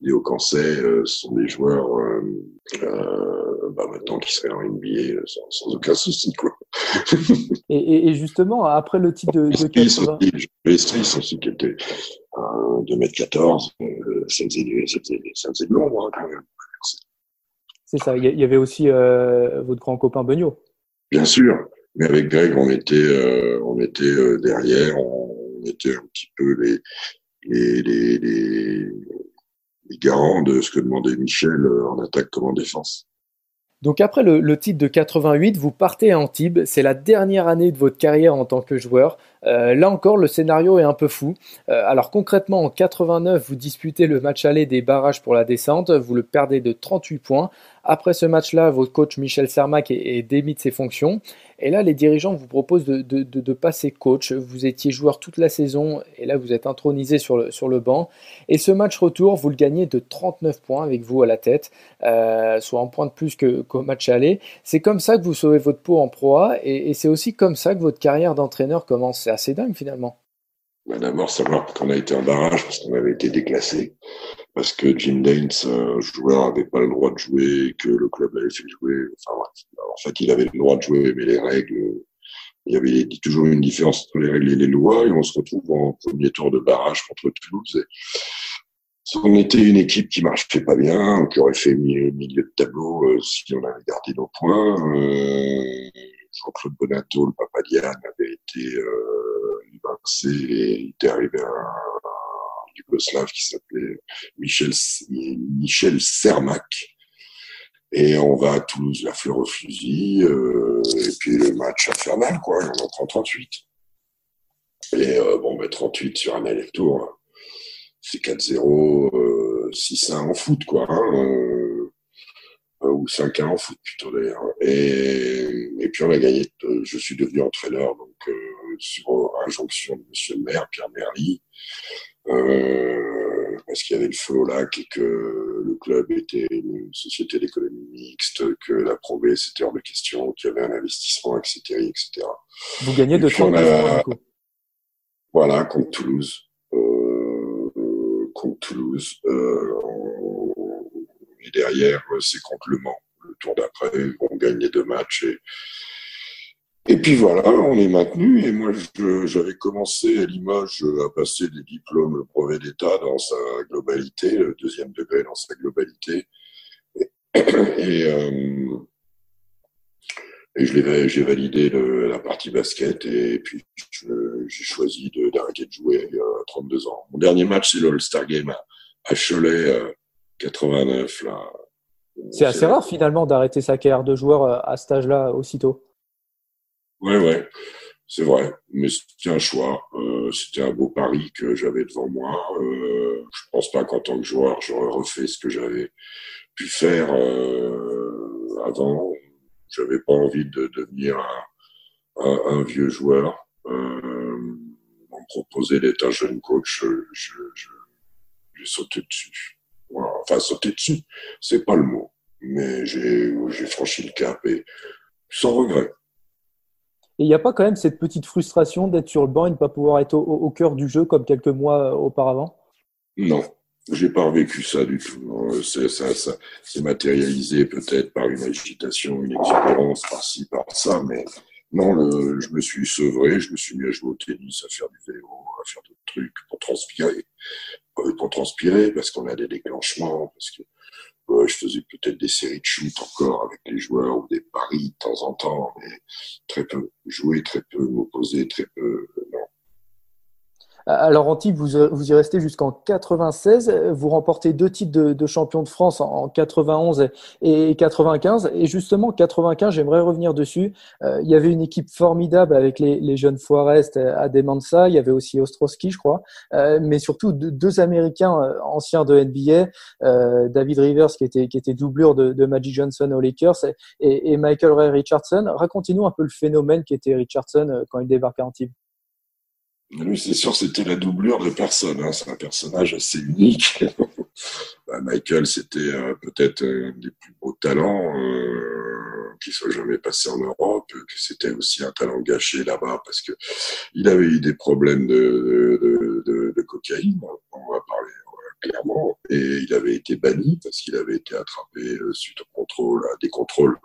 Léo Cancet, euh, sont des joueurs euh, euh, bah maintenant qui seraient en NBA sans, sans aucun souci. Quoi. et, et, justement, après le titre de, de 80... Estris aussi, qui était euh, 2m14, euh, ça faisait, faisait long hein, quand même. C'est ça, il y avait aussi euh, votre grand copain Beugnot. Bien sûr, mais avec Greg, on était, on était derrière, on était un petit peu les, les, les, les, les garants de ce que demandait Michel euh, en attaque comme en défense. Donc après le, le, titre de 88, vous partez à Antibes. C'est la dernière année de votre carrière en tant que joueur. Euh, là encore, le scénario est un peu fou. Euh, alors concrètement, en 89, vous disputez le match aller des barrages pour la descente. Vous le perdez de 38 points. Après ce match-là, votre coach Michel Sermac est, démis de ses fonctions. Et là, les dirigeants vous proposent de, passer coach. Vous étiez joueur toute la saison et là, vous êtes intronisé sur le, sur le banc. Et ce match retour, vous le gagnez de 39 points avec vous à la tête, euh, soit un point de plus qu'au match aller. C'est comme ça que vous sauvez votre peau en proie et, et c'est aussi comme ça que votre carrière d'entraîneur commence. C'est assez dingue finalement. Bah D'abord, savoir qu'on a été en barrage parce qu'on avait été déclassé parce que Jim Daines, un joueur, n'avait pas le droit de jouer, que le club l'avait fait jouer. Enfin, en fait, il avait le droit de jouer, mais les règles, il y avait toujours une différence entre les règles et les lois, et on se retrouve en premier tour de barrage contre Toulouse. Et on était une équipe qui marchait pas bien, qui aurait fait milieu, milieu de tableau euh, si on avait gardé nos points. Euh, Jean-Claude Bonato, le papa Diane, avait été euh, évincé et il était arrivé un, yougoslave qui s'appelait Michel, Michel Sermac. Et on va à Toulouse, la fleur au fusil, euh, et puis le match infernal, quoi, on en prend 38. Et euh, bon, ben 38 sur un aller-retour, c'est 4-0, euh, 6-1 en foot, quoi, hein, euh, ou 5-1 en foot plutôt d'ailleurs. Et, et puis on a gagné, je suis devenu entraîneur, donc euh, sur injonction de monsieur le maire, Pierre Merly, euh, parce qu'il y avait le feu au lac et que le club était une société d'économie mixte, que la probée c'était hors de question, qu'il y avait un investissement, etc., etc. Vous gagnez de 30 a... Voilà, contre Toulouse. Euh, contre Toulouse. Euh, derrière, c'est contre Le Mans. Le tour d'après, on gagne les deux matchs et et puis voilà, on est maintenu. Et moi, j'avais commencé à Limoges à passer des diplômes, le brevet d'État dans sa globalité, le deuxième degré dans sa globalité. Et, et, euh, et j'ai validé la partie basket et puis j'ai choisi d'arrêter de, jouer à 32 ans. Mon dernier match, c'est l'All-Star Game à, Cholet, euh, 89. là. C'est assez rare finalement d'arrêter sa carrière de joueur euh, à cet âge-là aussitôt. Ouais, ouais, c'est vrai. Mais c'était un choix. Euh, c'était un beau pari que j'avais devant moi. Euh, je pense pas qu'en tant que joueur, j'aurais refait ce que j'avais pu faire euh, avant. J'avais pas envie de devenir un, un, un vieux joueur. Euh, on me proposait d'être un jeune coach. Je, je, j'ai sauté dessus. Enfin, sauté dessus, c'est pas le mot. Mais j'ai, franchi le cap et sans regret. Et il n'y a pas quand même cette petite frustration d'être sur le banc et de ne pas pouvoir être au, au, cœur du jeu comme quelques mois euh, auparavant? Non, j'ai pas revécu ça du tout. C'est, ça, ça c'est matérialisé peut-être par une agitation, une exubérance par-ci, par ça, mais Non, le, je me suis sevré, je me suis mis à jouer au tennis, à faire du vélo, à faire d'autres trucs pour transpirer. Pour transpirer, parce qu'on a des déclenchements, parce que je faisais peut-être des séries de shoot encore avec les joueurs ou des paris de temps en temps, mais très peu. Jouer très peu, m'opposer très peu, non. Alors Antibes, vous, vous y restez jusqu'en 96. Vous remportez deux titres de, de, champion de France en 91 et 95. Et justement, 95, j'aimerais revenir dessus. Euh, il y avait une équipe formidable avec les, les jeunes Forest, Ademansa. Il y avait aussi Ostrowski, je crois. Euh, mais surtout deux, deux, Américains euh, anciens de NBA, euh, David Rivers qui était, qui était doublure de, de Magic Johnson aux Lakers et, et Michael Ray Richardson. Racontez-nous un peu le phénomène qui était Richardson euh, quand il débarque à Antibes. Lui, c'est sûr, c'était la doublure de personne. Hein. C'est un personnage assez unique. bah, Michael, c'était euh, peut-être un des plus beaux talents euh, qui soit jamais passé en Europe, que c'était aussi un talent gâché là-bas parce que il avait eu des problèmes de, de, de, cocaïne, on va parler clairement, et il avait été banni parce qu'il avait été attrapé euh, suite au contrôle, à des contrôles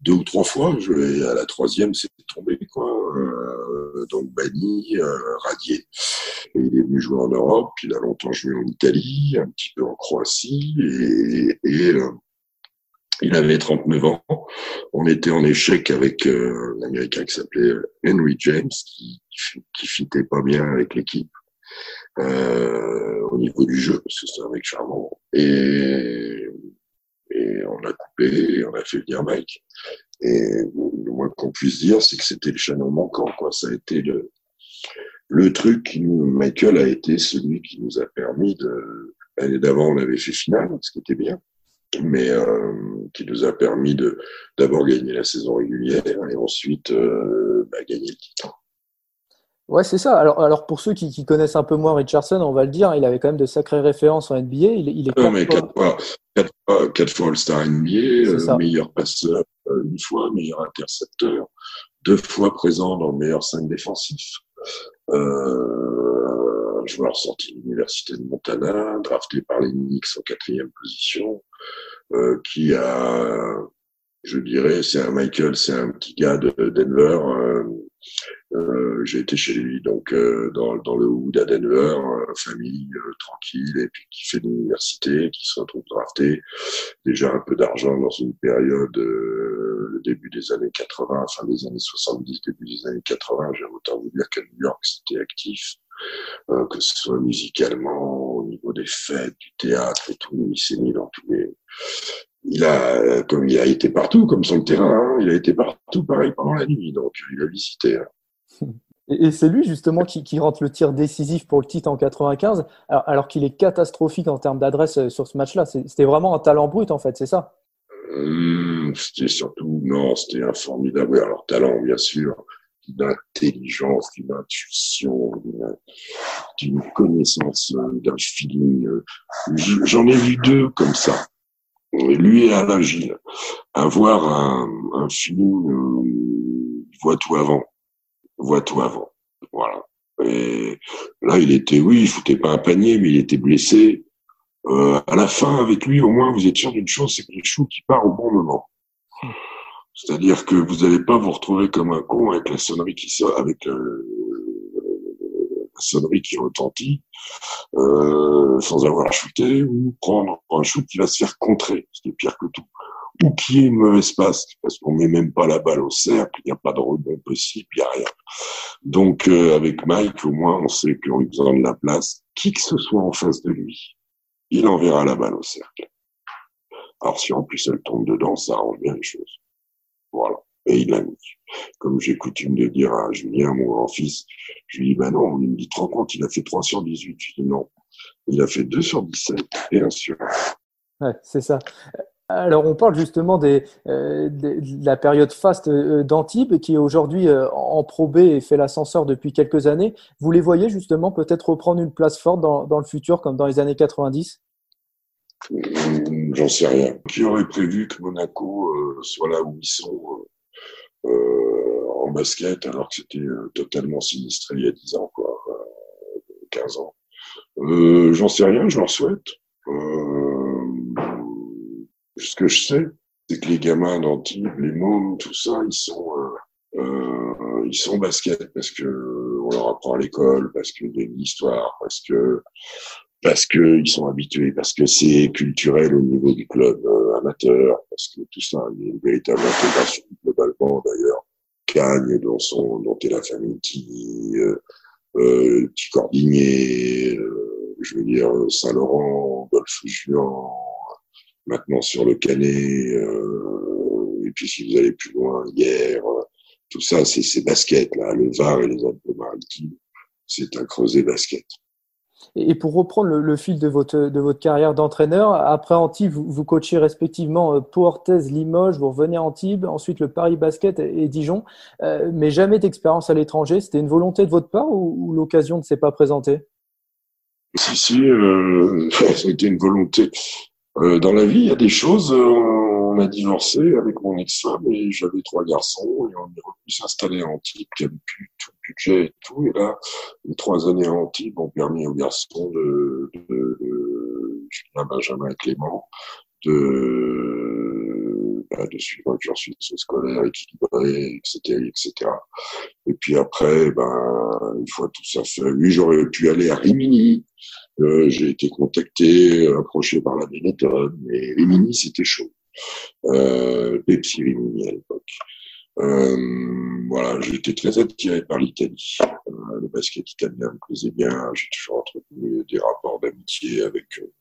deux ou trois fois. Je, et à la troisième, c'était tombé, quoi. Euh, donc banni, euh, radié. Il est venu jouer en Europe. Il a longtemps joué en Italie, un petit peu en Croatie, et, euh, il avait 39 ans. On était en échec avec euh, un Américain qui s'appelait Henry James, qui, qui fitait pas bien avec l'équipe. Euh, au niveau du jeu, parce que c'est un mec charmant. Et, et on a coupé, on a fait venir Mike. Et le moins qu'on puisse dire, c'est que c'était le chaînon manquant, quoi. Ça a été le, truc qui nous, Michael a été celui qui nous a permis de, l'année d'avant, on avait fait finale, ce qui était bien, mais euh, qui nous a permis de d'abord gagner la saison régulière et ensuite euh, bah, gagner le titre. Ouais, c'est ça. Alors, alors pour ceux qui, qui, connaissent un peu moins Richardson, on va le dire, il avait quand même de sacrées références en NBA. Il, il est non, mais quatre fois, quatre fois, quatre fois All-Star NBA, euh, meilleur passeur euh, une fois, meilleur intercepteur, deux fois présent dans le meilleur 5 défensif. Euh, un joueur sorti de l'université de Montana, drafté par les Knicks en quatrième position, euh, qui a, je dirais, c'est un Michael, c'est un petit gars de Denver. Euh, euh, j'ai été chez lui donc euh, dans, dans le Hood à Denver, euh, famille tranquille et puis qui fait l'université, qui se retrouve drafté, déjà un peu d'argent dans une période le début des années 80, fin des années 70, début des années 80. J'ai autant vous dire qu'à New York c'était actif. Euh, que ce soit musicalement, au niveau des fêtes, du théâtre et tout, il s'est mis dans tous les. Il a, comme il a été partout, comme sur le terrain, hein, il a été partout, pareil pendant la nuit, donc il a visité. Hein. Et, c'est lui justement qui, qui, rentre le tir décisif pour le titre en 95, alors, qu'il est catastrophique en termes d'adresse euh, sur ce match-là. C'était vraiment un talent brut en fait, c'est ça? Mmh, C'était surtout, non, c'était un formidable. Alors talent, bien sûr, d'intelligence, d'une intuition, d'une connaissance, euh, d'un feeling. Euh, j'en ai vu deux comme ça. Lui et Alain Gilles. Avoir un, un feeling, euh, voit tout avant. Voit tout avant. Voilà. Et là, il était, oui, il foutait pas un panier, mais il était blessé. Euh, à la fin, avec lui, au moins, vous êtes sûr d'une chose, c'est que les choux qui part au bon moment. C'est-à-dire que vous n'allez pas vous retrouver comme un con avec la sonnerie qui sort, avec euh, la sonnerie qui retentit, euh, sans avoir shooté, ou prendre un shoot qui va se faire contrer, ce qui est pire que tout, ou qui est une mauvaise passe, parce qu'on met même pas la balle au cercle, il n'y a pas de rebond possible, il n'y a rien. Donc euh, avec Mike, au moins, on sait qu'en lui de la place, qui que ce soit en face de lui, il enverra la balle au cercle. Alors si en plus elle tombe dedans, ça arrange bien les choses. Voilà. Et il a mis. Comme j'ai coutume de dire à Julien, mon grand-fils, je lui dis, ben non, il me dit, 30 compte, il a fait 3 sur 18. Je dis, non. Il a fait 2 sur 17 et 1 sur 1. Ouais, c'est ça. Alors, on parle justement des, euh, de la période faste euh, d'Antibes qui est aujourd'hui euh, en Pro B et fait l'ascenseur depuis quelques années. Vous les voyez justement peut-être reprendre une place forte dans, dans le futur comme dans les années 90 J'en sais rien. Qui aurait prévu que Monaco euh, soit là où ils sont euh, euh en basket alors que c'était euh, totalement sinistré il y a 10 ans, quoi, 15 ans? J'en sais rien, je leur souhaite. Ce que je sais, c'est que les gamins d'Antibes, les mômes, tout ça, ils sont Euh, ils sont basket parce que on leur apprend à l'école, parce qu'il y a une histoire, parce que parce que ils sont habitués, parce que c'est culturel au niveau du club euh, amateur, parce que tout ça, il y a une véritable intégration globalement d'ailleurs. Cagne, dont son, dont est la famille qui, euh, euh, Cordinier, euh, je veux dire Saint-Laurent, Golfe Juan, maintenant sur le Canet, euh, et puis si vous allez plus loin, hier, tout ça, c'est ces baskets là, le Var et les Alpes-Maritimes, c'est un creuset basket. Et pour reprendre le, le, fil de votre, de votre carrière d'entraîneur, après Antibes, vous, vous coachez respectivement Pau-Orthez, Limoges, vous revenez à Antibes, ensuite le Paris Basket et Dijon, euh, mais jamais d'expérience à l'étranger. C'était une volonté de votre part ou, ou l'occasion ne s'est pas présentée? Si, si, euh, c'était une volonté. Euh, dans la vie, il y a des choses. Euh, on a divorcé avec mon ex-femme et j'avais trois garçons et on est revenu s'installer à Antibes, qui avait plus tout le budget et tout. Et là, les trois années à Antibes ont permis aux garçons de, de, de Julien, Benjamin et Clément de, bah, de suivre un cursus scolaire équilibré, etc., etc. Et puis après, ben, une fois tout ça fait, oui, j'aurais pu aller à Rimini. Euh, j'ai été contacté, approché par la Benetton, mais Rimini, c'était chaud euh, Pepsi Rimini à l'époque. Euh, voilà, j'étais très attiré par l'Italie. Euh, le basket italien me plaisait bien. J'ai toujours entretenu des rapports d'amitié avec euh,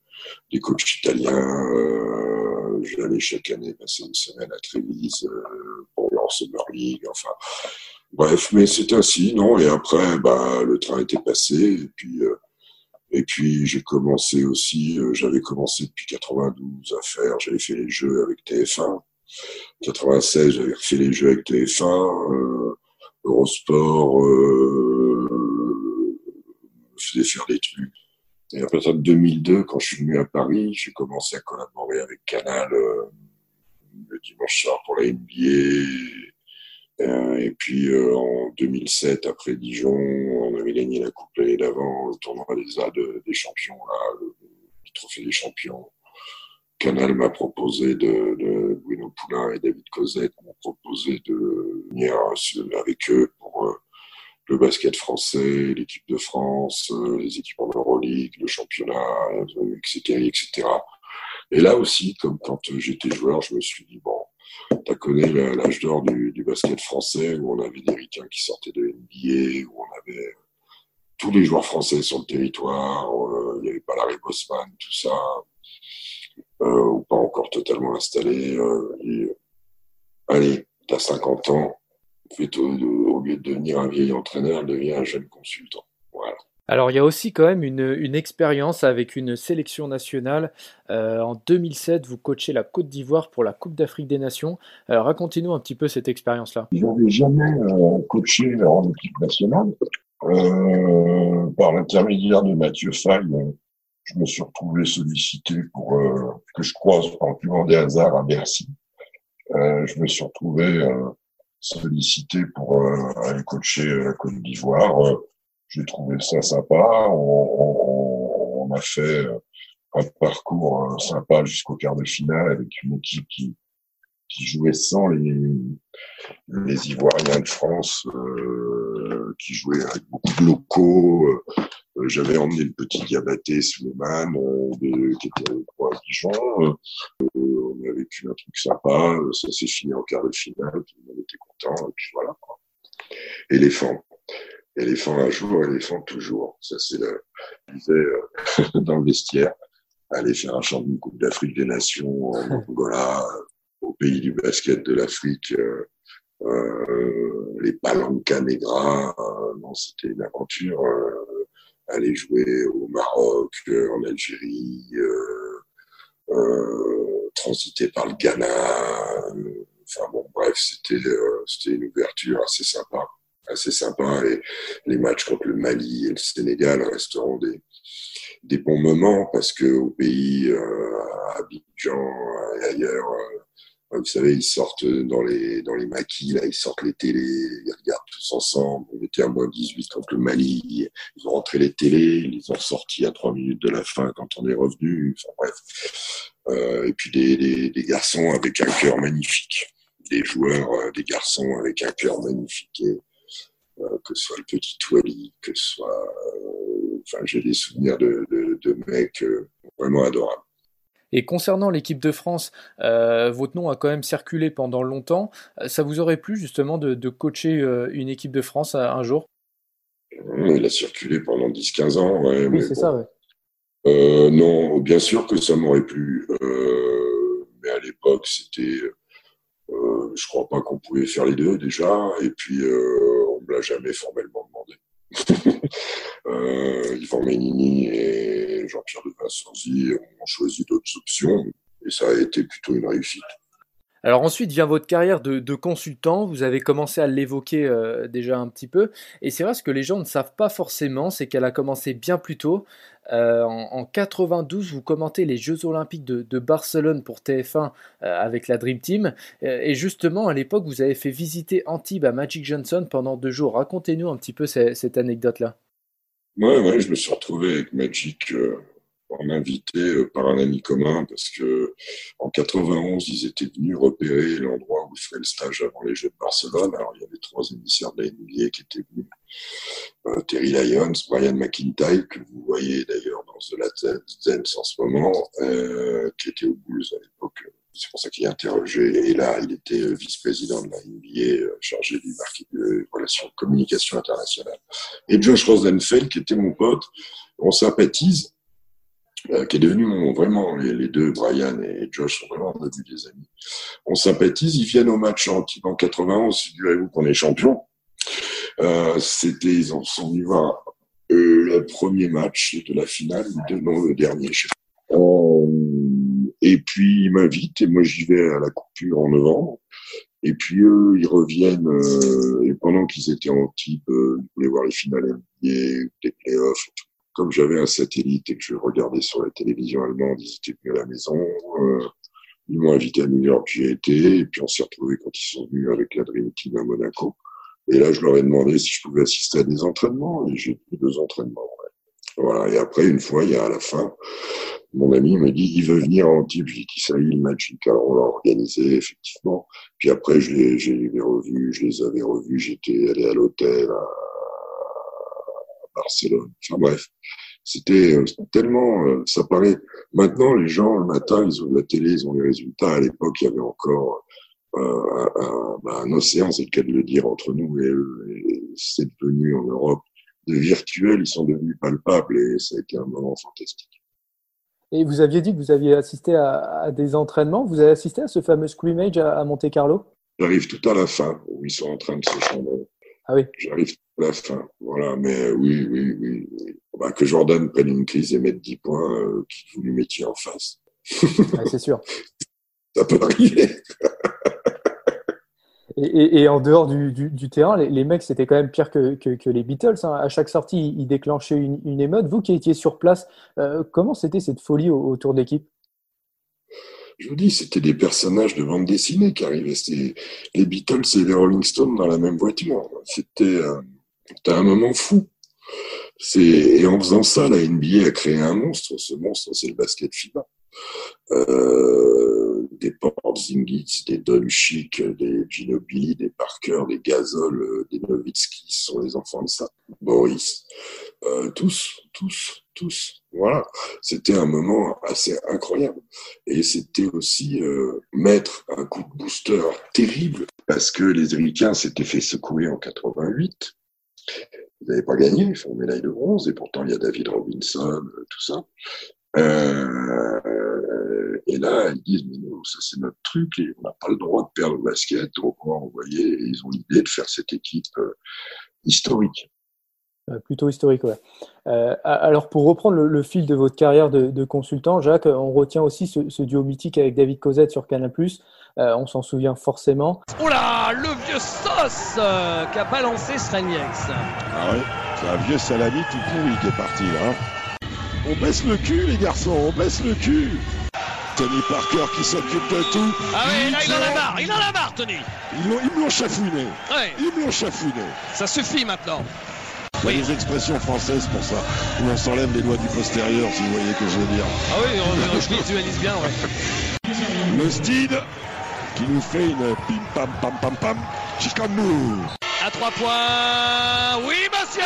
des coachs italiens. Euh, J'allais chaque année passer une semaine à Trévise euh, pour leur Summer League. Enfin, bref, mais c'est ainsi, non? Et après, bah, le train était passé. Et puis, et puis j'ai commencé aussi, euh, j'avais commencé depuis 92 à faire, j'avais fait les jeux avec TF1. 96, j'avais refait les jeux avec TF1. Euh, Eurosport euh, faisait faire des trucs. Et à partir de 2002, quand je suis venu à Paris, j'ai commencé à collaborer avec Canal euh, le dimanche soir pour la NBA. Euh, et puis euh, en 2007, après Dijon, on avait gagné la coupe l'année d'avant, le tournoi des A de, des champions, le, trophée des champions. Canal m'a proposé de, Bruno Poulain et David Cosette m'ont proposé de venir avec eux pour euh, le basket français, l'équipe de France, les équipes en Euroleague, le championnat, etc., etc. Et là aussi, comme quand j'étais joueur, je me suis dit bon, tu connais l'âge d'or du, basket français où on avait des ricains qui sortaient de NBA, où on avait tous les joueurs français sur le territoire, euh, il n'y avait pas Larry Bosman, tout ça, euh, ou pas encore totalement installé. Euh, et, allez, tu as 50 ans, au lieu de devenir un vieil entraîneur, deviens un jeune consultant. Voilà. Alors il y a aussi quand même une, expérience avec une sélection nationale. Euh, en 2007, vous coachez la Côte d'Ivoire pour la Coupe d'Afrique des Nations. Alors racontez-nous un petit peu cette expérience-là. Je n'avais jamais euh, coaché en équipe nationale. Euh, par l'intermédiaire de Mathieu Faye, je me suis retrouvé sollicité pour euh, que je croise par le plus grand des hasards à Bercy. Euh, je me suis retrouvé sollicité pour aller coacher la Côte d'Ivoire j'ai trouvé ça sympa. On, a fait un parcours sympa jusqu'au quart de finale avec une équipe qui, jouait sans les, les Ivoiriens de France, euh, qui jouaient avec beaucoup de locaux. Euh, J'avais emmené le petit Diabaté Suleiman, euh, qui était avec moi à Dijon. Euh, on a vécu un truc sympa. Ça s'est fini en quart de finale. Tout le monde était content. Et puis voilà. Quoi. Éléphant éléphant un jour, éléphant toujours. Ça, c'est le, disait, euh, dans le vestiaire, aller faire un champ d'une Coupe d'Afrique des Nations en Angola, au pays du basket de l'Afrique, euh, euh, les Palanca Negra, euh, non, c'était une aventure. Euh, aller jouer au Maroc, en Algérie, transiter par le Ghana. Enfin bon, bref, c'était c'était une ouverture assez sympa assez sympa. Les matchs contre le Mali et le Sénégal resteront des, bons moments parce que au pays, euh, à Abidjan et ailleurs, euh, vous savez, ils sortent dans les, dans maquis, ils sortent les télés, ils regardent tous ensemble. On était à moins 18 contre le Mali, ils ont rentré les télés, ils les ont sortis à trois minutes de la fin quand on est revenu. Enfin bref. Euh, et puis des garçons avec un cœur magnifique des joueurs, des garçons avec un cœur magnifique, que ce soit le petit Wally, que ce soit, enfin, j'ai des souvenirs de, de, de mecs vraiment adorables. Et concernant l'équipe de France, euh, votre nom a quand même circulé pendant longtemps. Ça vous aurait plu justement de, de coacher une équipe de France un jour? Il a circulé pendant 10-15 ans. Ouais, oui, c'est ça, ouais. Euh, non, bien sûr que ça m'aurait plu. Euh, mais à l'époque, c'était. Euh, je crois pas qu'on pouvait faire les deux déjà. Et puis, euh, l'a jamais formellement demandé. euh, Yvan Ménini et Jean-Pierre de Vincenzi ont choisi d'autres options. Et ça a été plutôt une réussite. Alors ensuite vient votre carrière de, consultant, vous avez commencé à l'évoquer euh, déjà un petit peu, et c'est vrai ce que les gens ne savent pas forcément, c'est qu'elle a commencé bien plus tôt. Euh, en, en, 92, vous commentez les Jeux Olympiques de, Barcelone pour TF1 euh, avec la Dream Team, et justement à l'époque vous avez fait visiter Antibes à Magic Johnson pendant deux jours. Racontez-nous un petit peu cette, cette anecdote-là. Ouais, ouais, je me suis retrouvé avec Magic en invité euh, par un ami commun parce que en 91, ils étaient venus repérer l'endroit où ils feraient le stage avant les Jeux de Barcelone. Alors, il y avait trois émissaires de la NBA qui étaient venus. Euh, Terry Lyons, Brian McIntyre, que vous voyez d'ailleurs dans The Last Dance en ce moment, euh, qui était au Bulls à l'époque. C'est pour ça qu'il est interrogé. Et là, il était vice-président de la NBA, chargé du marketing, de relations communication internationale. Et Josh Rosenfeld, qui était mon pote, on sympathise euh, qui est devenu vraiment, les, deux, Brian et Josh, sont vraiment devenus des amis. On sympathise, ils viennent au match en, en 91, figurez-vous qu'on est champion. Euh, c'était, ils en sont venus voir euh, le premier match de la finale, de, non, le dernier, je sais pas. Euh, et puis, ils m'invitent, et moi, j'y vais à la coupure en novembre. Et puis, eux, ils reviennent, euh, et pendant qu'ils étaient en type, ils voulaient voir les finales NBA, les playoffs, tout comme j'avais un satellite et que je regardais sur la télévision allemande, ils étaient venus à la maison. Euh, ils m'ont invité à New York, j'y ai été. Et puis on s'est retrouvés quand ils sont venus avec la Dream Team à Monaco. Et là, je leur ai demandé si je pouvais assister à des entraînements. Et j'ai fait deux entraînements. Ouais. Voilà. Et après, une fois, il y a à la fin, mon ami me dit, il veut venir en. Je dis, qui ça y est, le match, alors on l'a organisé, effectivement. Puis après, je les, je les revus, je les avais revus. J'étais allé à l'hôtel, Barcelone. Enfin bref, c'était euh, tellement, euh, ça paraît. Maintenant, les gens le matin, ils ont la télé, ils ont les résultats. À l'époque, il y avait encore euh, un, un, océan, c'est le cas de le dire entre nous et eux. C'est devenu en Europe de virtuel, ils sont devenus palpables et ça a été un moment fantastique. Et vous aviez dit que vous aviez assisté à, à des entraînements. Vous avez assisté à ce fameux scrimmage à, à Monte Carlo? J'arrive tout à la fin où ils sont en train de s'échanger. Ah oui. J'arrive à la fin. Voilà, mais oui, oui, oui. oui. Bah, que Jordan prenne une crise et mette 10 points, euh, qu'il vous lui mettiez en face. Ah, c'est sûr. Ça peut arriver. et, et, et, en dehors du, du, du terrain, les, les mecs, c'était quand même pire que, que, que les Beatles. Hein. À chaque sortie, ils déclenchaient une, une émeute. Vous qui étiez sur place, euh, comment c'était cette folie autour d'équipe je vous dis, c'était des personnages de bande dessinée qui arrivaient. C'était les Beatles et les Rolling Stones dans la même voiture. C'était euh, un moment fou. Et en faisant ça, la NBA a créé un monstre. Ce monstre, c'est le basket FIBA. Euh, des Porzingis, des Doncic, des Ginobili, des Parker, des Gasol, des Nowitzki, sont les enfants de ça. Boris, euh, tous, tous, tous. Voilà, c'était un moment assez incroyable. Et c'était aussi euh, mettre un coup de booster terrible parce que les Américains s'étaient fait secouer en 88. Ils n'avaient pas gagné, ils font médaille de bronze, et pourtant il y a David Robinson, tout ça. Euh, et là, ils disent, mais non, ça c'est notre truc, et on n'a pas le droit de perdre le basket, donc on va envoyer, et ils ont l'idée de faire cette équipe euh, historique. Plutôt historique, ouais. Euh, alors, pour reprendre le, le, fil de votre carrière de, de, consultant, Jacques, on retient aussi ce, ce, duo mythique avec David Cosette sur Canal+. Euh, on s'en souvient forcément. Oh là, le vieux sauce euh, qu'a balancé Srenyex. Ah ouais, c'est un vieux salami tout pourri qui est parti là. On baisse le cul, les garçons, on baisse le cul. Tony Parker qui s'occupe de tout. Ah oui, là, il en a marre, il en a marre, Tony. Ils me l'ont chafouiné. Ouais. Ils me l'ont chafouiné. Ça suffit maintenant. Il y a des expressions françaises pour ça, où on s'enlève les doigts du postérieur, si vous voyez que je veux dire. Ah oui, on, je visualise bien, ouais. Le Steed qui nous fait une pim pam pam pam pam nous. À trois points. Oui, monsieur.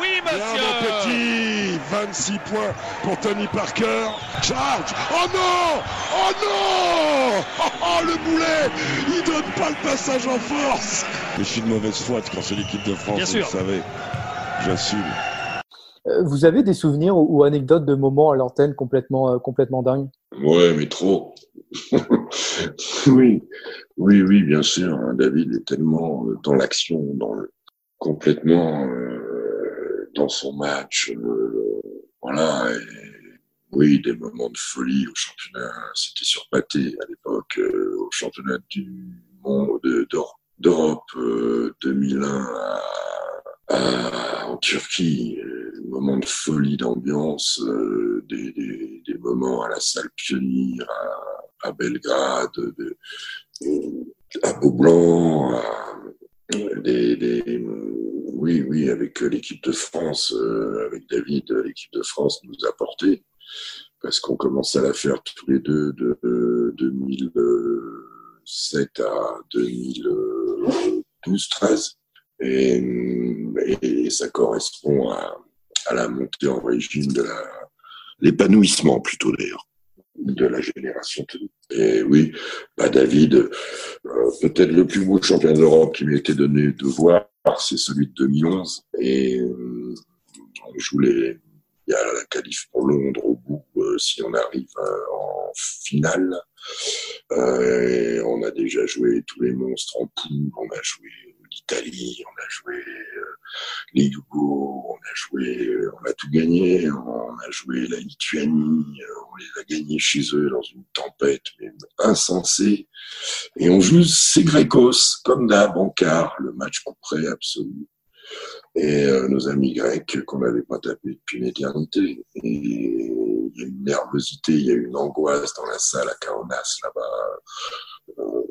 Oui, Bien, monsieur. mon petit. 26 points pour Tony Parker. Charge. Oh non Oh non Oh, oh, le boulet Il donne pas le passage en force Mais je suis de mauvaise foi quand c'est l'équipe de France, Bien vous sûr. le savez. J'assume. Euh, Vous avez des souvenirs ou, ou anecdotes de moments à l'antenne complètement, euh, complètement dingues? Ouais, mais trop. oui, oui, oui, bien sûr. hein, David est tellement euh, dans l'action, dans le, complètement euh, dans son match. euh, voilà. Et, oui, des moments de folie au championnat. C'était sur pâté à l'époque, euh, au championnat du monde d'Europe euh, 2001 à, à- en Turquie. euh, moments de folie, d'ambiance, euh, des, des, des moments à la salle pionnière, à, à Belgrade, de, à Beaublanc, à, des, des, oui, oui, avec l'équipe de France, euh, avec David, l'équipe de France nous a porté parce qu'on commençait à la faire tous les deux de, de 2007 à 2012-13. Et, et ça correspond à, à la montée en régime de l'épanouissement plutôt d'ailleurs, de la génération. Et oui, bah David, euh, peut-être le plus beau championnat d'Europe qui m'a été donné de voir, c'est celui de 2011. Et euh, on joue les, il y a la qualif pour Londres au bout euh, si on arrive euh, en finale. Euh, on a déjà joué tous les monstres en poule, on a joué l'Italie, on a joué euh, les Yougos, on a joué, euh, on a tout gagné, on a joué la Lituanie, euh, on les a gagnés chez eux dans une tempête mais insensée. Et on joue ces Grécos, comme d'hab, en le match coup près absolu. Et euh, nos amis grecs qu'on n'avait pas tapé depuis une éternité. Et il y a une nervosité, il y a une angoisse dans la salle à Kaunas là-bas. Euh,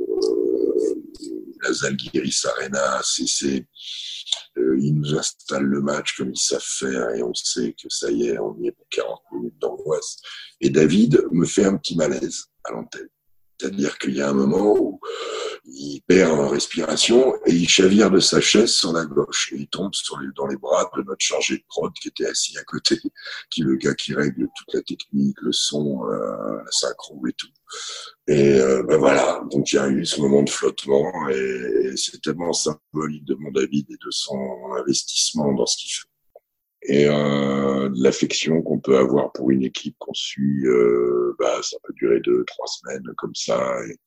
la Zalgiris Arena, c'est, euh, ils nous installent le match comme ils savent faire et on sait que ça y est, on y est pour 40 minutes d'angoisse. Et David me fait un petit malaise à l'antenne. C'est-à-dire qu'il y a un moment où il perd en respiration et il chavire de sa chaise sur la gauche et il tombe sur les, dans les bras de notre chargé de prod qui était assis à côté, qui est le gars qui règle toute la technique, le son, euh, la synchro et tout. Et euh, ben voilà, donc il y a eu ce moment de flottement et, et c'est tellement symbolique de mon David et de son investissement dans ce qu'il fait et euh, l'affection qu'on peut avoir pour une équipe qu'on suit, euh, bah, ça peut durer deux, trois semaines comme ça. Et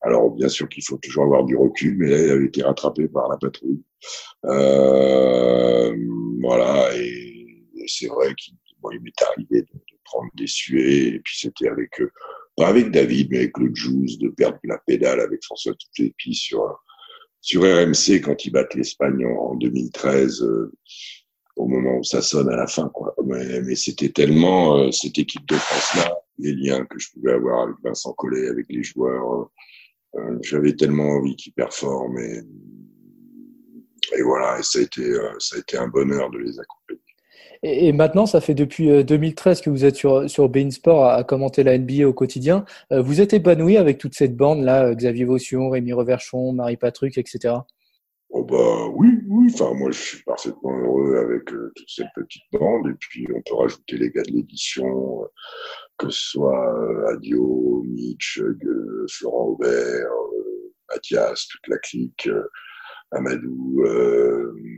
alors bien sûr qu'il faut toujours avoir du recul, mais là, il avait été rattrapé par la patrouille. Euh, voilà, et, c'est vrai qu'il bon, m'est arrivé de, prendre des suées, et puis c'était avec, euh, pas avec David, mais avec le Juice, de perdre la pédale avec François Toutepi sur, sur RMC quand ils battent l'Espagne en, en 2013. Euh, au moment où ça sonne à la fin, quoi. Mais, mais c'était tellement euh, cette équipe de France-là, les liens que je pouvais avoir avec Vincent Collet, avec les joueurs, euh, j'avais tellement envie qu'ils performent et, et voilà, et ça a été euh, ça a été un bonheur de les accompagner. Et, maintenant, ça fait depuis euh, 2013 que vous êtes sur sur Bein Sport à, commenter la NBA au quotidien. Euh, vous êtes épanoui avec toute cette bande là, Xavier Vaution, Rémi Reverchon, Marie Patruc, etc. Oh bah oui, oui. Enfin, moi, je suis parfaitement heureux avec euh, toute cette petite bande. Et puis, on peut rajouter les gars de l'édition, euh, que ce soit euh, Adio, Mitch, Florent Aubert, Mathias, toute la clique, Amadou.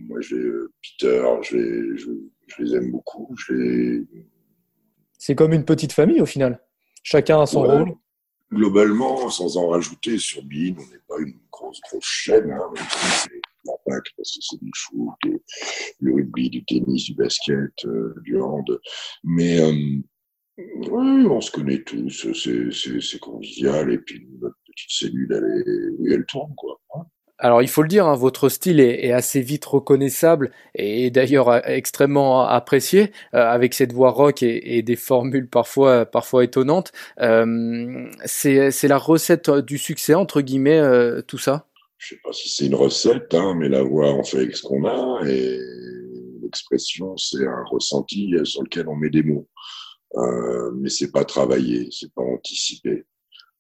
moi, j'ai Peter. Je les, je, je les aime beaucoup. C'est comme une petite famille au final. Chacun a son Ouais. rôle. Globalement, sans en rajouter, sur Bein, on n'est pas une grosse, grosse chaîne. Hein, même si c'est l'impact, parce que c'est du foot, du, rugby, du tennis, du basket, euh, du hand. Mais euh, oui, on se connaît tous, c'est convivial. Et puis notre petite cellule, elle, est, oui, elle tourne, quoi. hein. Alors il faut le dire, hein, votre style est, assez vite reconnaissable et d'ailleurs euh, extrêmement apprécié euh, avec cette voix rock et, des formules parfois parfois étonnantes. Euh, c'est la recette du succès entre guillemets euh, tout ça? Je sais pas si c'est une recette, hein, mais la voix, on fait avec ce qu'on a. Et l'expression, c'est un ressenti sur lequel on met des mots. Euh, mais c'est pas travaillé, c'est pas anticipé.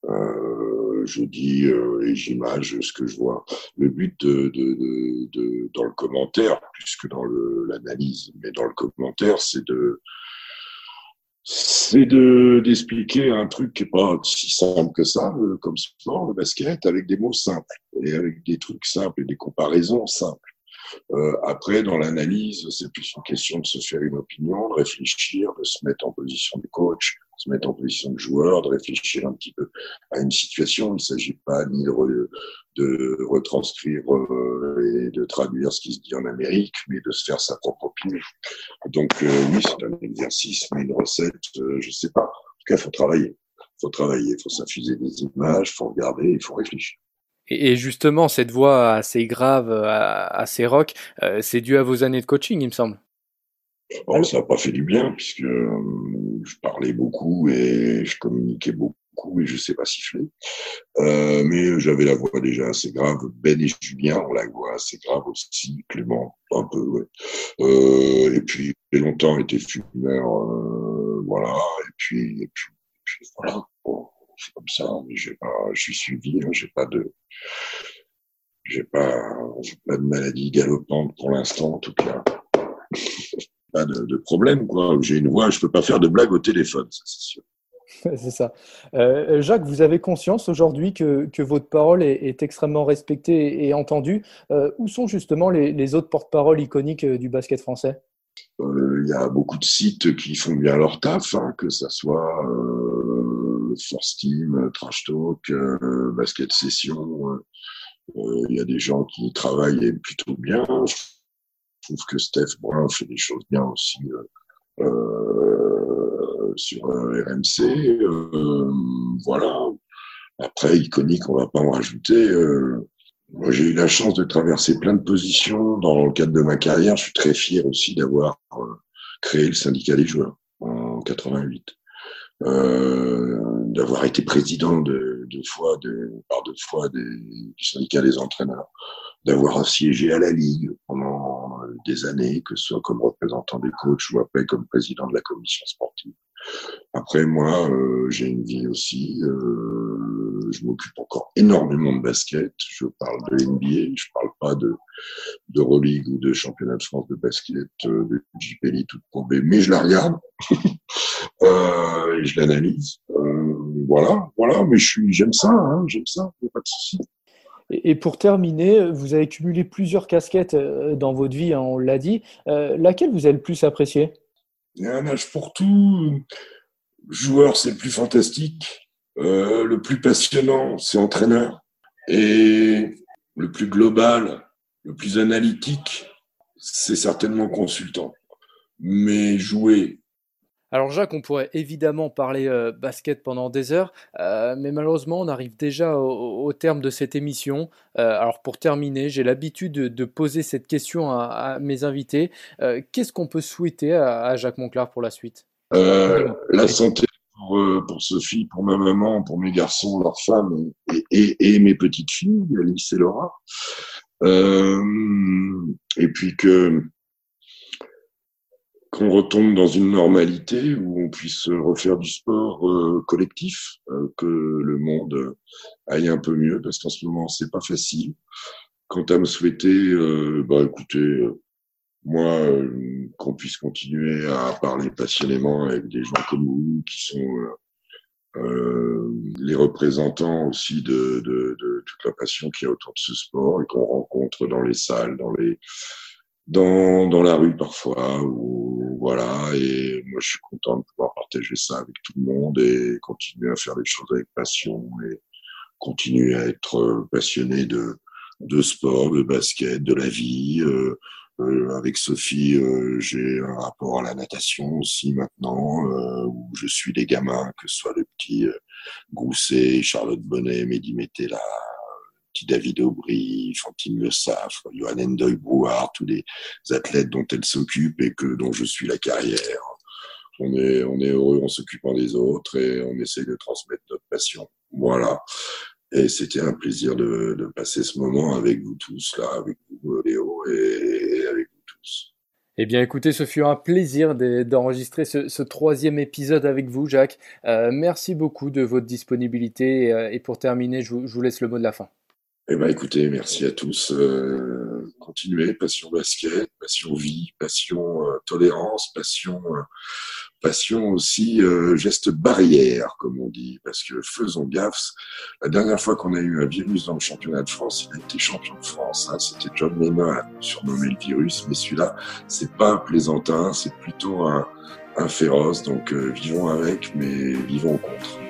Euh, euh, je dis euh, et j'image ce que je vois. Le but dans le commentaire, plus que dans l'analyse, mais dans le commentaire, c'est de c'est de d'expliquer un truc qui est pas si simple que ça, euh, comme sport, le basket, avec des mots simples et avec des trucs simples et des comparaisons simples. Euh, après, dans l'analyse, c'est plus une question de se faire une opinion, de réfléchir, de se mettre en position de coach, se mettre en position de joueur, de réfléchir un petit peu à une situation. Il ne s'agit pas ni de, retranscrire euh, et de traduire ce qui se dit en Amérique, mais de se faire sa propre opinion. Donc euh, oui, c'est un exercice, mais une recette, euh, je sais pas. En tout cas, il faut travailler. Il faut travailler, il faut s'infuser des images, il faut regarder, il faut réfléchir. Et justement, cette voix assez grave, assez rock, c'est dû à vos années de coaching, il me semble. Bon, ça n'a pas fait du bien, puisque euh, je parlais beaucoup et je communiquais beaucoup et je sais pas siffler. Euh, mais j'avais la voix déjà assez grave. Ben et Julien ont la voix assez grave aussi. Clément, un peu, ouais. Euh, et puis, j'ai longtemps été fumeur, euh, voilà. Et puis, et puis, et puis voilà. Bon c'est comme ça. Mais j'ai pas, je suis suivi, hein, j'ai pas de, j'ai pas, pas de maladie galopante pour l'instant, en tout cas. Pas de, de problème, quoi. J'ai une voix, je peux pas faire de blagues au téléphone, ça c'est sûr. C'est ça. Euh, Jacques, vous avez conscience aujourd'hui que, que, votre parole est, est, extrêmement respectée et entendue. Euh, où sont justement les, les autres porte-paroles iconiques euh, du basket français? Euh, Il y a beaucoup de sites qui font bien leur taf, hein, que ça soit euh, Force Team, Trash Talk, euh, Basket Session. Euh, il y a des gens qui travaillent plutôt bien. Je trouve que Steph Brun fait des choses bien aussi sur RMC. voilà. Après, iconique, on va pas en rajouter. Moi, j'ai eu la chance de traverser plein de positions dans le cadre de ma carrière. Je suis très fier aussi d'avoir créé le syndicat des joueurs en 88 euh, d'avoir été président de, fois, par deux fois du syndicat des entraîneurs, d'avoir siégé à la Ligue pendant des années, que ce soit comme représentant des coachs ou après comme président de la commission sportive. Après, moi, euh, j'ai une vie aussi. Euh, je m'occupe encore énormément de basket. Je parle de NBA. Je parle pas de de Euroleague ou de championnat de France de basket, euh, de JPL toute B, mais je la regarde et je l'analyse. Voilà, voilà. Mais j'aime ça. Hein, j'aime ça. Il n'y a pas de souci. Et pour terminer, vous avez cumulé plusieurs casquettes dans votre vie, hein, on l'a dit. Euh, laquelle vous avez le plus apprécié? Il y a un âge pour tout. Joueur, c'est le plus fantastique. Euh, le plus passionnant, c'est entraîneur. Et le plus global, le plus analytique, c'est certainement consultant. Mais jouer, alors Jacques, on pourrait évidemment parler euh, basket pendant des heures, euh, mais malheureusement on arrive déjà au, terme de cette émission. Euh, alors pour terminer, j'ai l'habitude de, poser cette question à, mes invités. Qu'est-ce qu'on peut souhaiter à, Jacques Monclar pour la suite? La santé pour, pour, Sophie, pour ma maman, pour mes garçons, leurs femmes et, et, et mes petites filles, Alice et Laura. et puis que qu'on retombe dans une normalité où on puisse refaire du sport euh, collectif, euh, que le monde aille un peu mieux, parce qu'en ce moment c'est pas facile. Quant à me souhaiter, euh, bah écoutez, euh, moi euh, qu'on puisse continuer à parler passionnément avec des gens comme vous qui sont les représentants aussi de, de, de toute la passion qu'il y a autour de ce sport et qu'on rencontre dans les salles, dans les dans, dans la rue parfois, ou voilà, et moi je suis content de pouvoir partager ça avec tout le monde et continuer à faire les choses avec passion et continuer à être passionné de, de sport, de basket, de la vie. Euh, euh, avec Sophie, euh, j'ai un rapport à la natation aussi maintenant, euh, où je suis des gamins, que ce soit le petit Grousset, Charlotte Bonnet, Mehdi Metella, petit David Aubry, Fantine Le Saf, Johan Endoy tous les athlètes dont elle s'occupe et que dont je suis la carrière. On est, heureux en s'occupant des autres et on essaie de transmettre notre passion. Voilà. Et c'était un plaisir de, passer ce moment avec vous tous, là, avec vous, Léo, et avec vous tous. Eh bien, écoutez, ce fut un plaisir d'enregistrer ce, troisième épisode avec vous, Jacques. Euh, merci beaucoup de votre disponibilité. Euh, et, pour terminer, je vous, laisse le mot de la fin. Eh bien, écoutez, merci à tous. Euh, continuez, passion basket, passion vie, passion tolérance, passion passion aussi euh, geste barrière, comme on dit, parce que faisons gaffe. La dernière fois qu'on a eu un virus dans le championnat de France, il a été champion de France. Hein, C'était John Lennon, surnommé le virus, mais celui-là, c'est pas un plaisantin, c'est plutôt un, un féroce. Donc euh, vivons avec, mais vivons contre.